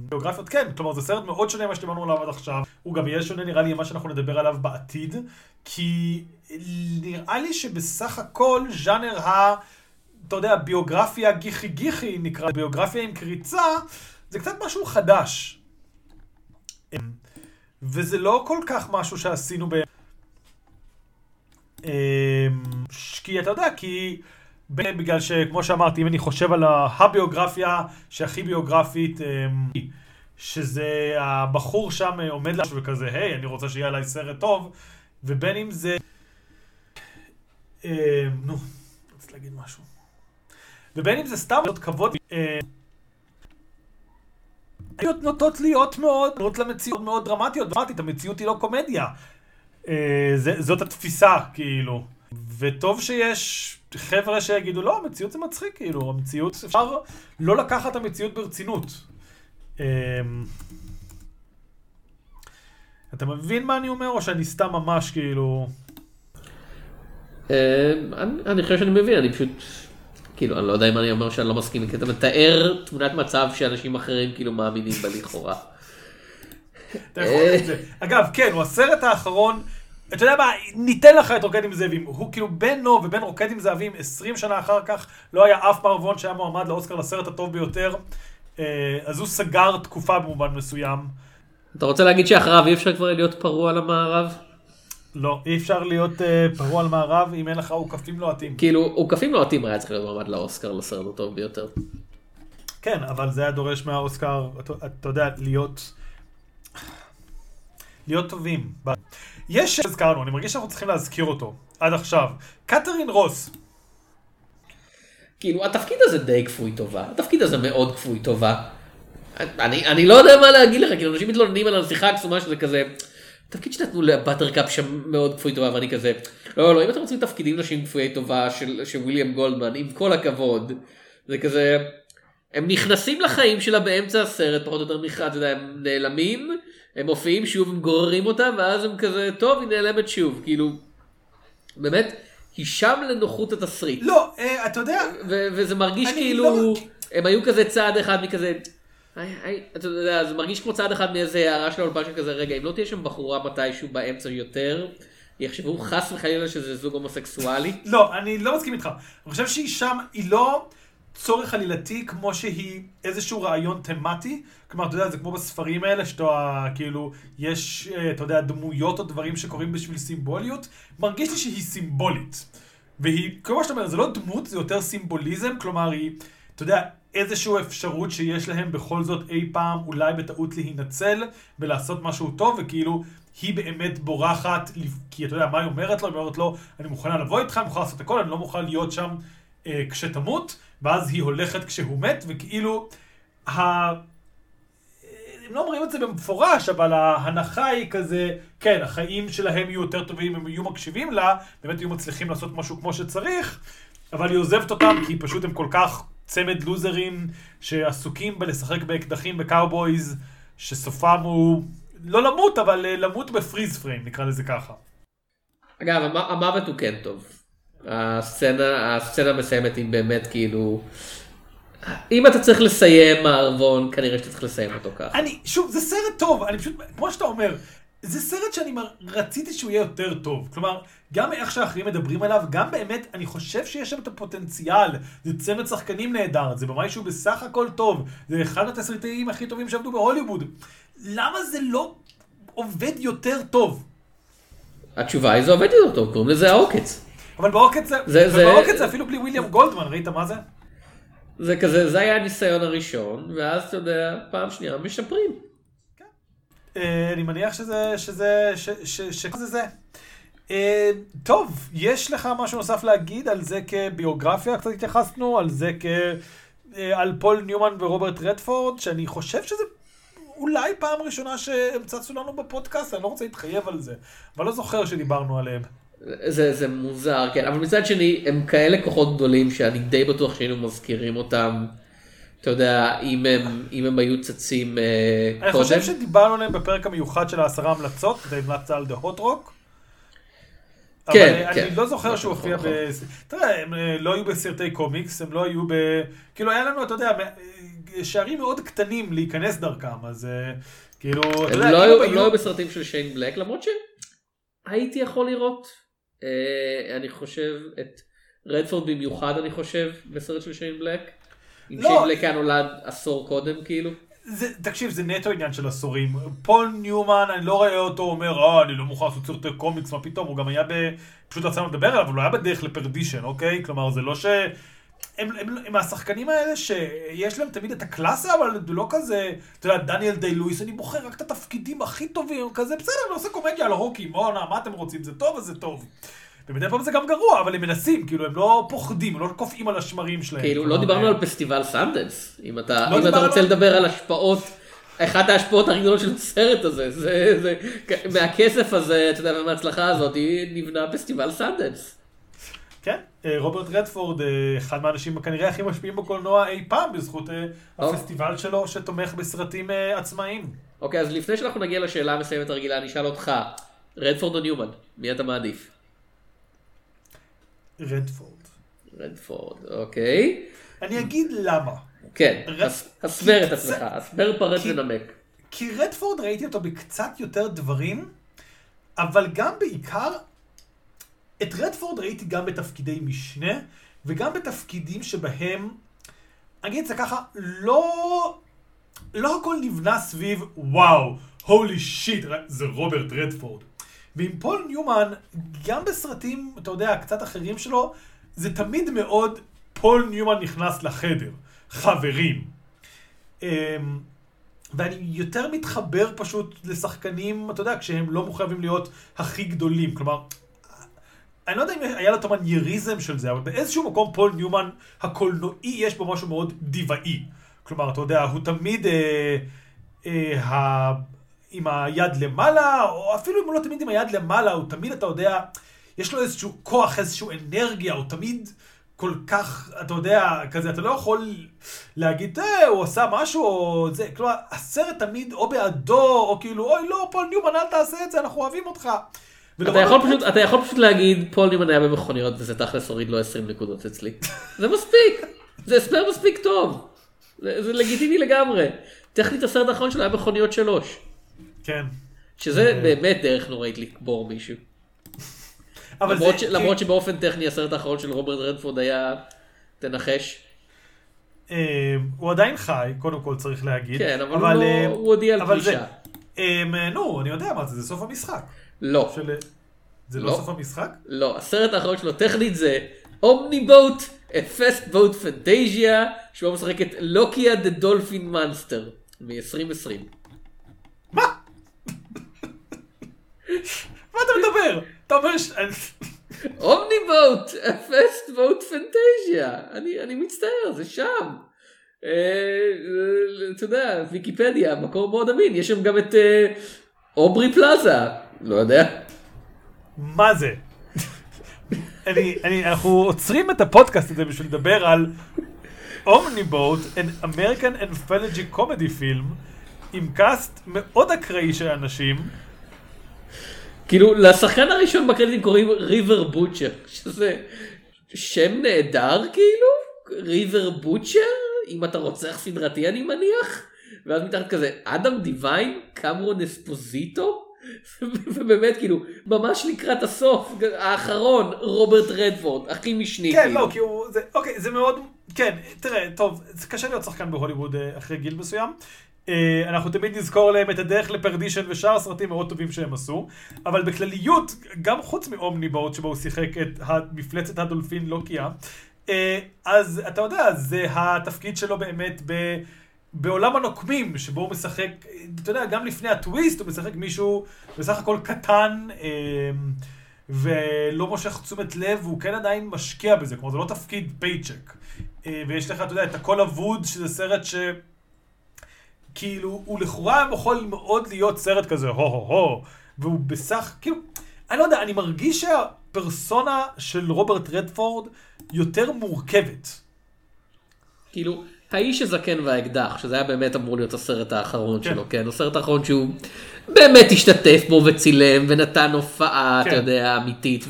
לביוגרפיות, כן, כלומר זה סרט מאוד שונה ממה שדיברנו עליו עד עכשיו, הוא גם יהיה שונה נראה לי ממה שאנחנו נדבר עליו בעתיד, כי נראה לי שבסך הכל ז'אנר ה... אתה יודע, ביוגרפיה גיחי גיחי נקרא, ביוגרפיה עם קריצה, זה קצת משהו חדש. אמ, וזה לא כל כך משהו שעשינו ב... אמ, ש- כי אתה יודע, כי... בגלל שכמו שאמרתי, אם אני חושב על הביוגרפיה שהכי ביוגרפית, אמ, שזה הבחור שם אה, עומד לה וכזה, היי, אני רוצה שיהיה עליי סרט טוב, ובין אם זה... אמ, נו, רציתי להגיד משהו. ובין אם זה סתם להיות כבוד, אה, היו נוטות להיות מאוד, נוטות למציאות מאוד דרמטיות, דרמטית, המציאות היא לא קומדיה. אה, זאת התפיסה, כאילו. וטוב שיש חבר'ה שיגידו, לא, המציאות זה מצחיק, כאילו, המציאות, אפשר לא לקחת את המציאות ברצינות. אה, אתה מבין מה אני אומר, או שאני סתם ממש, כאילו...
אה, אני- אני חושב שאני מבין, אני פשוט, כאילו, אני לא יודע אם אני אומר שאני לא מסכים, כי אתה מתאר תמונת מצב שאנשים אחרים כאילו מאמינים בה לכאורה.
אתה יכול את זה. אגב, כן, הוא הסרט האחרון, אתה יודע מה, ניתן לך את רוקד עם זאבים. הוא כאילו בינו ובין רוקד עם זאבים 20 שנה אחר כך, לא היה אף מערבון שהיה מועמד לאוסקר לסרט הטוב ביותר. אה, אז הוא סגר תקופה במובן מסוים.
אתה רוצה להגיד שאחריו אי אפשר כבר להיות פרוע למערב?
לא, אי אפשר להיות אה, פרוע על מערב אם אין לך עוקפים לוהטים.
כאילו, עוקפים לוהטים היה צריך להיות מועמד לאוסקר לסרט הטוב ביותר.
כן, אבל זה היה דורש מהאוסקר, אתה, אתה יודע, להיות... להיות טובים. יש שהזכרנו, אני מרגיש שאנחנו צריכים להזכיר אותו, עד עכשיו. קתרין רוס,
כאילו, התפקיד הזה די כפוי טובה, התפקיד הזה מאוד כפוי טובה. אני, אני לא יודע מה להגיד לך, כאילו, אנשים מתלוננים על השיחה הקסומה שזה כזה, תפקיד שנתנו לבטרקאפ שם מאוד כפוי טובה, ואני כזה, לא, לא, אם אתם רוצים תפקידים נשים כפויי טובה של, של וויליאם גולדמן, עם כל הכבוד, זה כזה, הם נכנסים לחיים שלה באמצע הסרט, פחות או יותר נכנס, הם נעלמים, הם מופיעים שוב, הם גוררים אותה, ואז הם כזה, טוב, היא נעלמת שוב, כאילו, באמת, היא שם לנוחות התסריט.
לא, אה, אתה יודע,
וזה מרגיש כאילו,
לא-
הם היו כזה צעד אחד מכזה, היי, היי, אתה יודע, זה מרגיש כמו צעד אחד מאיזה הערה של האולפן של כזה, רגע, אם לא תהיה שם בחורה מתישהו באמצע יותר, יחשבו חס וחלילה שזה זוג הומוסקסואלי.
לא, אני לא מסכים איתך. אני חושב שהיא שם, היא לא צורך עלילתי כמו שהיא איזשהו רעיון תמטי. כלומר, אתה יודע, זה כמו בספרים האלה, שאתה, כאילו, יש, אה, אתה יודע, דמויות או דברים שקורים בשביל סימבוליות. מרגיש לי שהיא סימבולית. והיא, כמו שאתה אומר, זה לא דמות, זה יותר סימבוליזם, כלומר, היא, אתה יודע, איזושהי אפשרות שיש להם בכל זאת אי פעם, אולי בטעות להינצל ולעשות משהו טוב, וכאילו, היא באמת בורחת, כי אתה יודע, מה היא אומרת לו? היא אומרת לו, אני מוכנה לבוא איתך, אני מוכנה לעשות הכל, אני לא מוכנה להיות שם אה, כשתמות, ואז היא הולכת כשהוא מת, וכאילו, ה... הם לא אומרים את זה במפורש, אבל ההנחה היא כזה, כן, החיים שלהם יהיו יותר טובים הם יהיו מקשיבים לה, באמת יהיו מצליחים לעשות משהו כמו שצריך, אבל היא עוזבת אותם כי פשוט הם כל כך צמד לוזרים שעסוקים בלשחק באקדחים ב cowboys, שסופם הוא לא למות, אבל אה, למות ב freeze frame, נקרא לזה ככה.
אגב, המ- המוות הוא כן טוב. הסצנה, הסצנה מסיימת עם באמת כאילו, אם אתה צריך לסיים מערבון, כנראה שאתה צריך לסיים אותו ככה.
אני, שוב, זה סרט טוב, אני פשוט, כמו שאתה אומר, זה סרט שאני מר- רציתי שהוא יהיה יותר טוב. כלומר, גם איך שאחרים מדברים עליו, גם באמת, אני חושב שיש שם את הפוטנציאל. זה צמד שחקנים נהדר, זה במאי שהוא בסך הכל טוב. זה אחד התסריטאים הכי טובים שעבדו בהוליווד. למה זה לא עובד יותר טוב?
התשובה היא זה עובד יותר טוב, קוראים לזה העוקץ.
אבל בעוקץ זה,
זה- זה-
ובעוקץ זה אפילו בלי וויליאם גולדמן, ראית מה זה?
זה כזה, זה היה הניסיון הראשון, ואז אתה יודע, פעם שנייה משפרים.
אה, אני מניח שזה, שזה, שזה זה. אה, טוב, יש לך משהו נוסף להגיד על זה כביוגרפיה? קצת התייחסנו, על זה כ... אה, על פול ניומן ורוברט רדפורד, שאני חושב שזה אולי פעם ראשונה שהם צצו לנו בפודקאסט, אני לא רוצה להתחייב על זה, אבל לא זוכר שדיברנו עליהם.
זה, זה מוזר, כן, אבל מצד שני, הם כאלה כוחות גדולים שאני די בטוח שהיינו מזכירים אותם, אתה יודע, אם הם, אם הם היו צצים אה,
אני
קודם.
חושב שדיברנו עליהם בפרק המיוחד של העשרה המלצות, זה המלצת על דה הוט רוק.
כן,
אבל
כן.
אני לא זוכר שהוא הופיע. ב... תראה, הם אה, לא היו בסרטי קומיקס, הם לא היו ב... כאילו, היה לנו, אתה יודע, אה, שערים מאוד קטנים להיכנס דרכם, אז כאילו,
הם לא, היו,
הם
לא היו בסרטים של שיין בלק, למרות שהייתי יכול לראות, אני חושב, את רדפורד במיוחד, אני חושב, בסרט של שיין בלק. אם
לא.
שיין בלק היה נולד עשור קודם, כאילו.
זה, תקשיב, זה נטו עניין של עשורים. פול ניומן, אני לא רואה אותו אומר, אה, אני לא מוכן לעשות סרטי קומיקס, מה פתאום, הוא גם היה ב... פשוט רצינו לדבר עליו, אבל הוא היה בדרך לפרדישן, אוקיי? כלומר, זה לא ש... הם, הם, הם השחקנים האלה שיש להם תמיד את הקלאסה, אבל לא כזה, אתה יודע, דניאל דיי לואיס, אני בוחר רק את התפקידים הכי טובים, כזה, בסדר, אני עושה קומדיה על הוקי, בואנה, מה אתם רוצים, זה טוב אז זה טוב. ומדי פעם זה גם גרוע, אבל הם מנסים, כאילו, הם לא פוחדים, הם לא קופאים על השמרים שלהם.
כאילו, לא דיברנו
אה,
על פסטיבל סנדנס. אם אתה,
לא
אם אתה רוצה
על-
לדבר על השפעות, אחת ההשפעות הכי גדולות של הסרט הזה, זה, זה, מהכסף הזה, אתה יודע, ומההצלחה הזאת, נבנה פסטיבל סנדנס.
אה, רוברט רדפורד, אה, אחד מהאנשים כנראה הכי משפיעים בקולנוע אי פעם, בזכות אה. הפסטיבל שלו שתומך בסרטים עצמאיים.
אוקיי, אז לפני שאנחנו נגיע לשאלה המסיימת הרגילה, אני אשאל אותך, רדפורד או ניומן, מי אתה מעדיף?
רדפורד.
רדפורד, אוקיי.
אני אגיד למה.
כן, הסבר את עצמך, הסבר פרט ונמק.
כי רדפורד ראיתי אותו בקצת יותר דברים, אבל גם בעיקר, את רדפורד ראיתי גם בתפקידי משנה, וגם בתפקידים שבהם, אני אגיד את זה ככה, לא, לא הכל נבנה סביב וואו, holy shit, זה רוברט רדפורד. ועם פול ניומן, גם בסרטים, אתה יודע, קצת אחרים שלו, זה תמיד מאוד פול ניומן נכנס לחדר, חברים. אמ, ואני יותר מתחבר פשוט לשחקנים, אתה יודע, כשהם לא מחויבים להיות הכי גדולים. כלומר, אני לא יודע אם היה לו את המנייריזם של זה, אבל באיזשהו מקום פול ניומן הקולנועי יש בו משהו מאוד דיוואי. כלומר, אתה יודע, הוא תמיד אה, אה, ה... עם היד למעלה, או אפילו אם הוא לא תמיד עם היד למעלה, הוא תמיד, אתה יודע, יש לו איזשהו כוח, איזשהו אנרגיה, הוא תמיד כל כך, אתה יודע, כזה, אתה לא יכול להגיד, אה, הוא עשה משהו, או זה, כלומר, הסרט תמיד או בעדו, או כאילו, אוי, לא, פול ניומן, אל תעשה את זה, אנחנו אוהבים אותך.
אתה יכול, פשוט, אתה יכול פשוט להגיד פול נימן היה במכוניות וזה תכלס הוריד לו 20 נקודות אצלי. זה מספיק, זה הסבר מספיק טוב. זה, זה לגיטימי לגמרי. טכנית הסרט האחרון שלו היה מכוניות שלוש.
כן.
שזה באמת דרך נוראית לקבור מישהו.
אבל
למרות, ש,
זה,
למרות שבאופן טכני הסרט האחרון של רוברט רדפורד היה, תנחש.
אה, הוא עדיין חי, קודם כל צריך להגיד.
כן, אבל, הוא, לא,
אה,
הוא הודיע על
אבל
פרישה.
אה, נו, אני יודע מה זה, זה סוף המשחק.
לא,
של... זה לא
לא.
סוף המשחק?
לא, הסרט האחרון שלו טכנית זה אומניבוט, פסט בוט פנטזיה, שבו משחק את לוקיה דה דולפין מאנסטר, מ-2020.
מה? מה אתה מדבר? אתה אומר ש...
אומניבוט, פסט בוט פנטזיה, אני, אני מצטער, זה שם. אה, אה, אתה יודע, ויקיפדיה, מקור מאוד אמין, יש שם גם את אה, אוברי פלאזה, לא יודע.
מה זה? אני, אני, אנחנו עוצרים את הפודקאסט הזה בשביל לדבר על Omniboat, an American Anthology Comedy Film, עם cast מאוד אקראי של אנשים.
כאילו, לשחקן הראשון בקרדיטים קוראים ריבר בוטשר, שזה שם נהדר כאילו, ריבר בוטשר, אם אתה רוצח סדרתי אני מניח, ואז מתחת כזה, אדם דיוויין, קמרון אספוזיטו, ובאמת כאילו, ממש לקראת הסוף, האחרון, רוברט רדפורד, הכי משני
כן,
כאילו.
לא, כי הוא, זה, אוקיי, זה מאוד, כן, תראה, טוב, זה קשה להיות שחקן בהוליווד אה, אחרי גיל מסוים. אה, אנחנו תמיד נזכור להם את הדרך לפרדישן ושאר הסרטים מאוד טובים שהם עשו, אבל בכלליות, גם חוץ מאומניבוט שבו הוא שיחק את מפלצת הדולפין לוקיה, אה, אז אתה יודע, זה התפקיד שלו באמת ב... בעולם הנוקמים, שבו הוא משחק, אתה יודע, גם לפני הטוויסט הוא משחק מישהו בסך הכל קטן אה, ולא מושך תשומת לב, והוא כן עדיין משקיע בזה, כלומר זה לא תפקיד פייצ'ק. אה, ויש לך, אתה יודע, את הכל אבוד, שזה סרט ש... כאילו, הוא לכאורה יכול מאוד להיות סרט כזה, הו-הו-הו, והוא בסך, כאילו, אני לא יודע, אני מרגיש שהפרסונה של רוברט רדפורד יותר מורכבת.
כאילו, האיש הזקן והאקדח, שזה היה באמת אמור להיות הסרט האחרון כן. שלו, כן? הסרט האחרון שהוא באמת השתתף בו וצילם ונתן הופעה, כן. אתה יודע, אמיתית,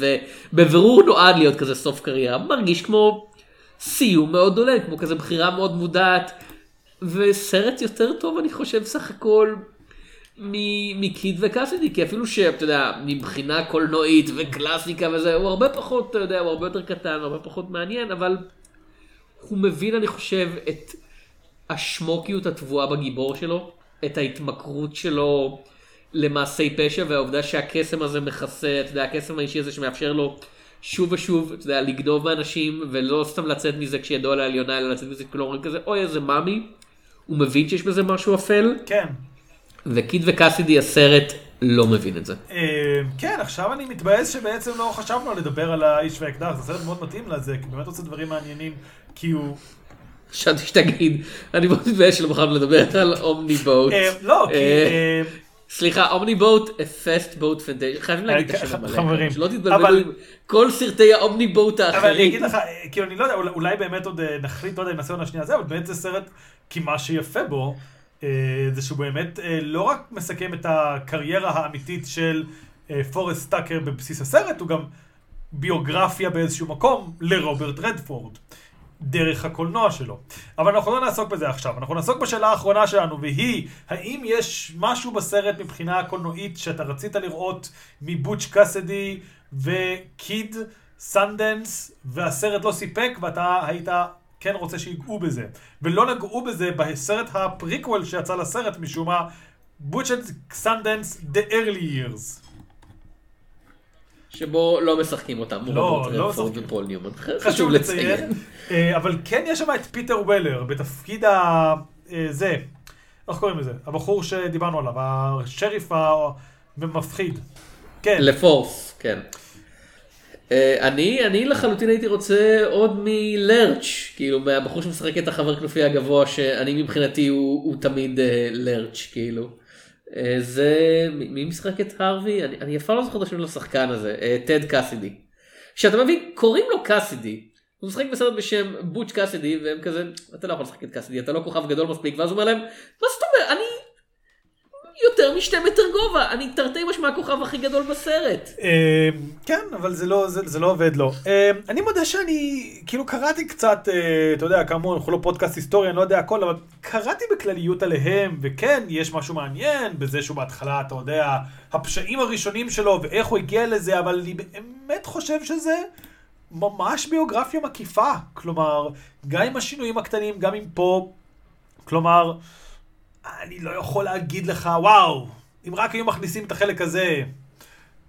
ובבירור נועד להיות כזה סוף קריירה, מרגיש כמו סיום מאוד עולה, כמו כזה בחירה מאוד מודעת, וסרט יותר טוב אני חושב סך הכל מקיד וקאסידי, כי אפילו שאתה יודע, מבחינה קולנועית וקלאסיקה וזה, הוא הרבה פחות, אתה יודע, הוא הרבה יותר קטן, הרבה פחות מעניין, אבל הוא מבין, אני חושב, את השמוקיות הטבועה בגיבור שלו, את ההתמכרות שלו למעשי פשע, והעובדה שהקסם הזה מכסה, אתה יודע, הקסם האישי הזה שמאפשר לו שוב ושוב, אתה יודע, לגנוב מאנשים, ולא סתם לצאת מזה כשידו על העליונה, אלא לצאת מזה כלומר כזה, אוי איזה מאמי, הוא מבין שיש בזה משהו אפל.
כן.
וקיד וקאסידי הסרט לא מבין את זה.
אה, כן, עכשיו אני מתבאס שבעצם לא חשבנו לדבר על האיש והאקדח, זה סרט מאוד מתאים לזה, כי באמת עושה דברים מעניינים, כי הוא...
חשבתי שתגיד, אני מאוד מתבאס שלא בחרנו לדבר על אומני בוט.
אה, לא, כי... אה,
סליחה, אומני בוט, פסט בוט פנטזיה, חייבים להגיד את השם המלא.
חברים.
שלא תתבלבלו עם כל סרטי האומני בוט האחרים.
אבל אני אגיד לך, כאילו אני לא יודע, אולי באמת עוד נחליט, לא יודע אם נעשה עונה שנייה זה, אבל באמת זה סרט, כי מה שיפה בו, זה שהוא באמת לא רק מסכם את הקריירה האמיתית של פורסט טאקר בבסיס הסרט, הוא גם ביוגרפיה באיזשהו מקום לרוברט רדפורד. דרך הקולנוע שלו. אבל אנחנו לא נעסוק בזה עכשיו, אנחנו נעסוק בשאלה האחרונה שלנו, והיא, האם יש משהו בסרט מבחינה קולנועית שאתה רצית לראות מבוץ' קאסדי וקיד סנדנס, והסרט לא סיפק, ואתה היית כן רוצה שיגעו בזה. ולא נגעו בזה בסרט הפריקוול שיצא לסרט משום מה, בוץ' סנדנס, The Early Years.
שבו לא משחקים אותם,
לא, לא משחקים.
ופול ניומן.
חשוב לציין. אה, אבל כן יש שם את פיטר וולר בתפקיד ה... אה, זה, איך קוראים לזה? הבחור שדיברנו עליו, השריף המפחיד. כן.
לפורס, כן. אה, אני, אני לחלוטין הייתי רוצה עוד מלרץ', כאילו מהבחור שמשחק את החבר כנופי הגבוה, שאני מבחינתי הוא, הוא תמיד לרץ', כאילו. אה, זה, מי משחק את הרווי? אני, אני אף לא זוכר את השם של השחקן הזה, טד אה, קאסידי. שאתה מבין, קוראים לו קאסידי. הוא משחק בסרט בשם בוץ' קאסידי, והם כזה, אתה לא יכול לשחק את קאסידי, אתה לא כוכב גדול מספיק, ואז הוא אומר להם, מה זאת אומרת, אני יותר משתי מטר גובה, אני תרתי משמע הכוכב הכי גדול בסרט.
אה, כן, אבל זה לא, לא עובד לו. אה, אני מודה שאני, כאילו קראתי קצת, אה, אתה יודע, כאמור, אנחנו לא פודקאסט היסטורי, אני לא יודע הכל, אבל קראתי בכלליות עליהם, וכן, יש משהו מעניין בזה שהוא בהתחלה, אתה יודע, הפשעים הראשונים שלו, ואיך הוא הגיע לזה, אבל אני באמת חושב שזה... ממש ביוגרפיה מקיפה, כלומר, גם עם השינויים הקטנים, גם עם פה, כלומר, אני לא יכול להגיד לך, וואו, אם רק היו מכניסים את החלק הזה.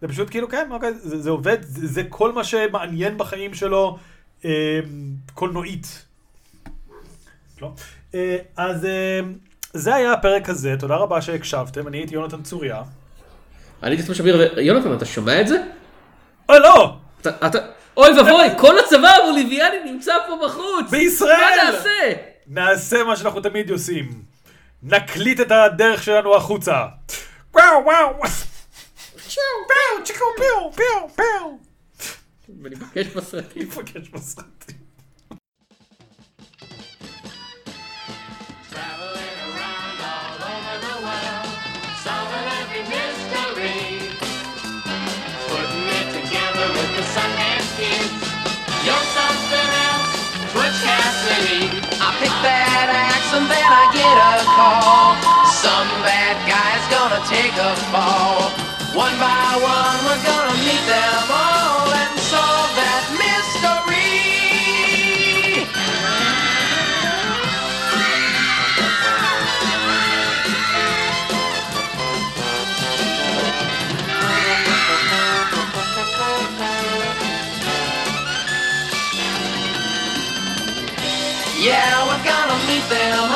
זה פשוט כאילו, כן, אוקיי, זה, זה עובד, זה, זה כל מה שמעניין בחיים שלו, אה, קולנועית. לא? אה, אז אה, זה היה הפרק הזה, תודה רבה שהקשבתם, אני הייתי יונתן צוריה.
אני הייתי שמיר, יונתן, אתה שומע את זה?
אוי, לא!
אתה, אתה, אוי ואבוי, כל הצבא הבוליביאני נמצא פה בחוץ!
בישראל!
מה נעשה?
נעשה מה שאנחנו תמיד עושים. נקליט את הדרך שלנו החוצה. וואו וואו. פיו צ'יקו פיו פיו פיו.
וניפגש בסרטים.
get a call. Some bad guy's gonna take a fall. One by one, we're gonna meet them all and solve that mystery.
Yeah, we're gonna meet them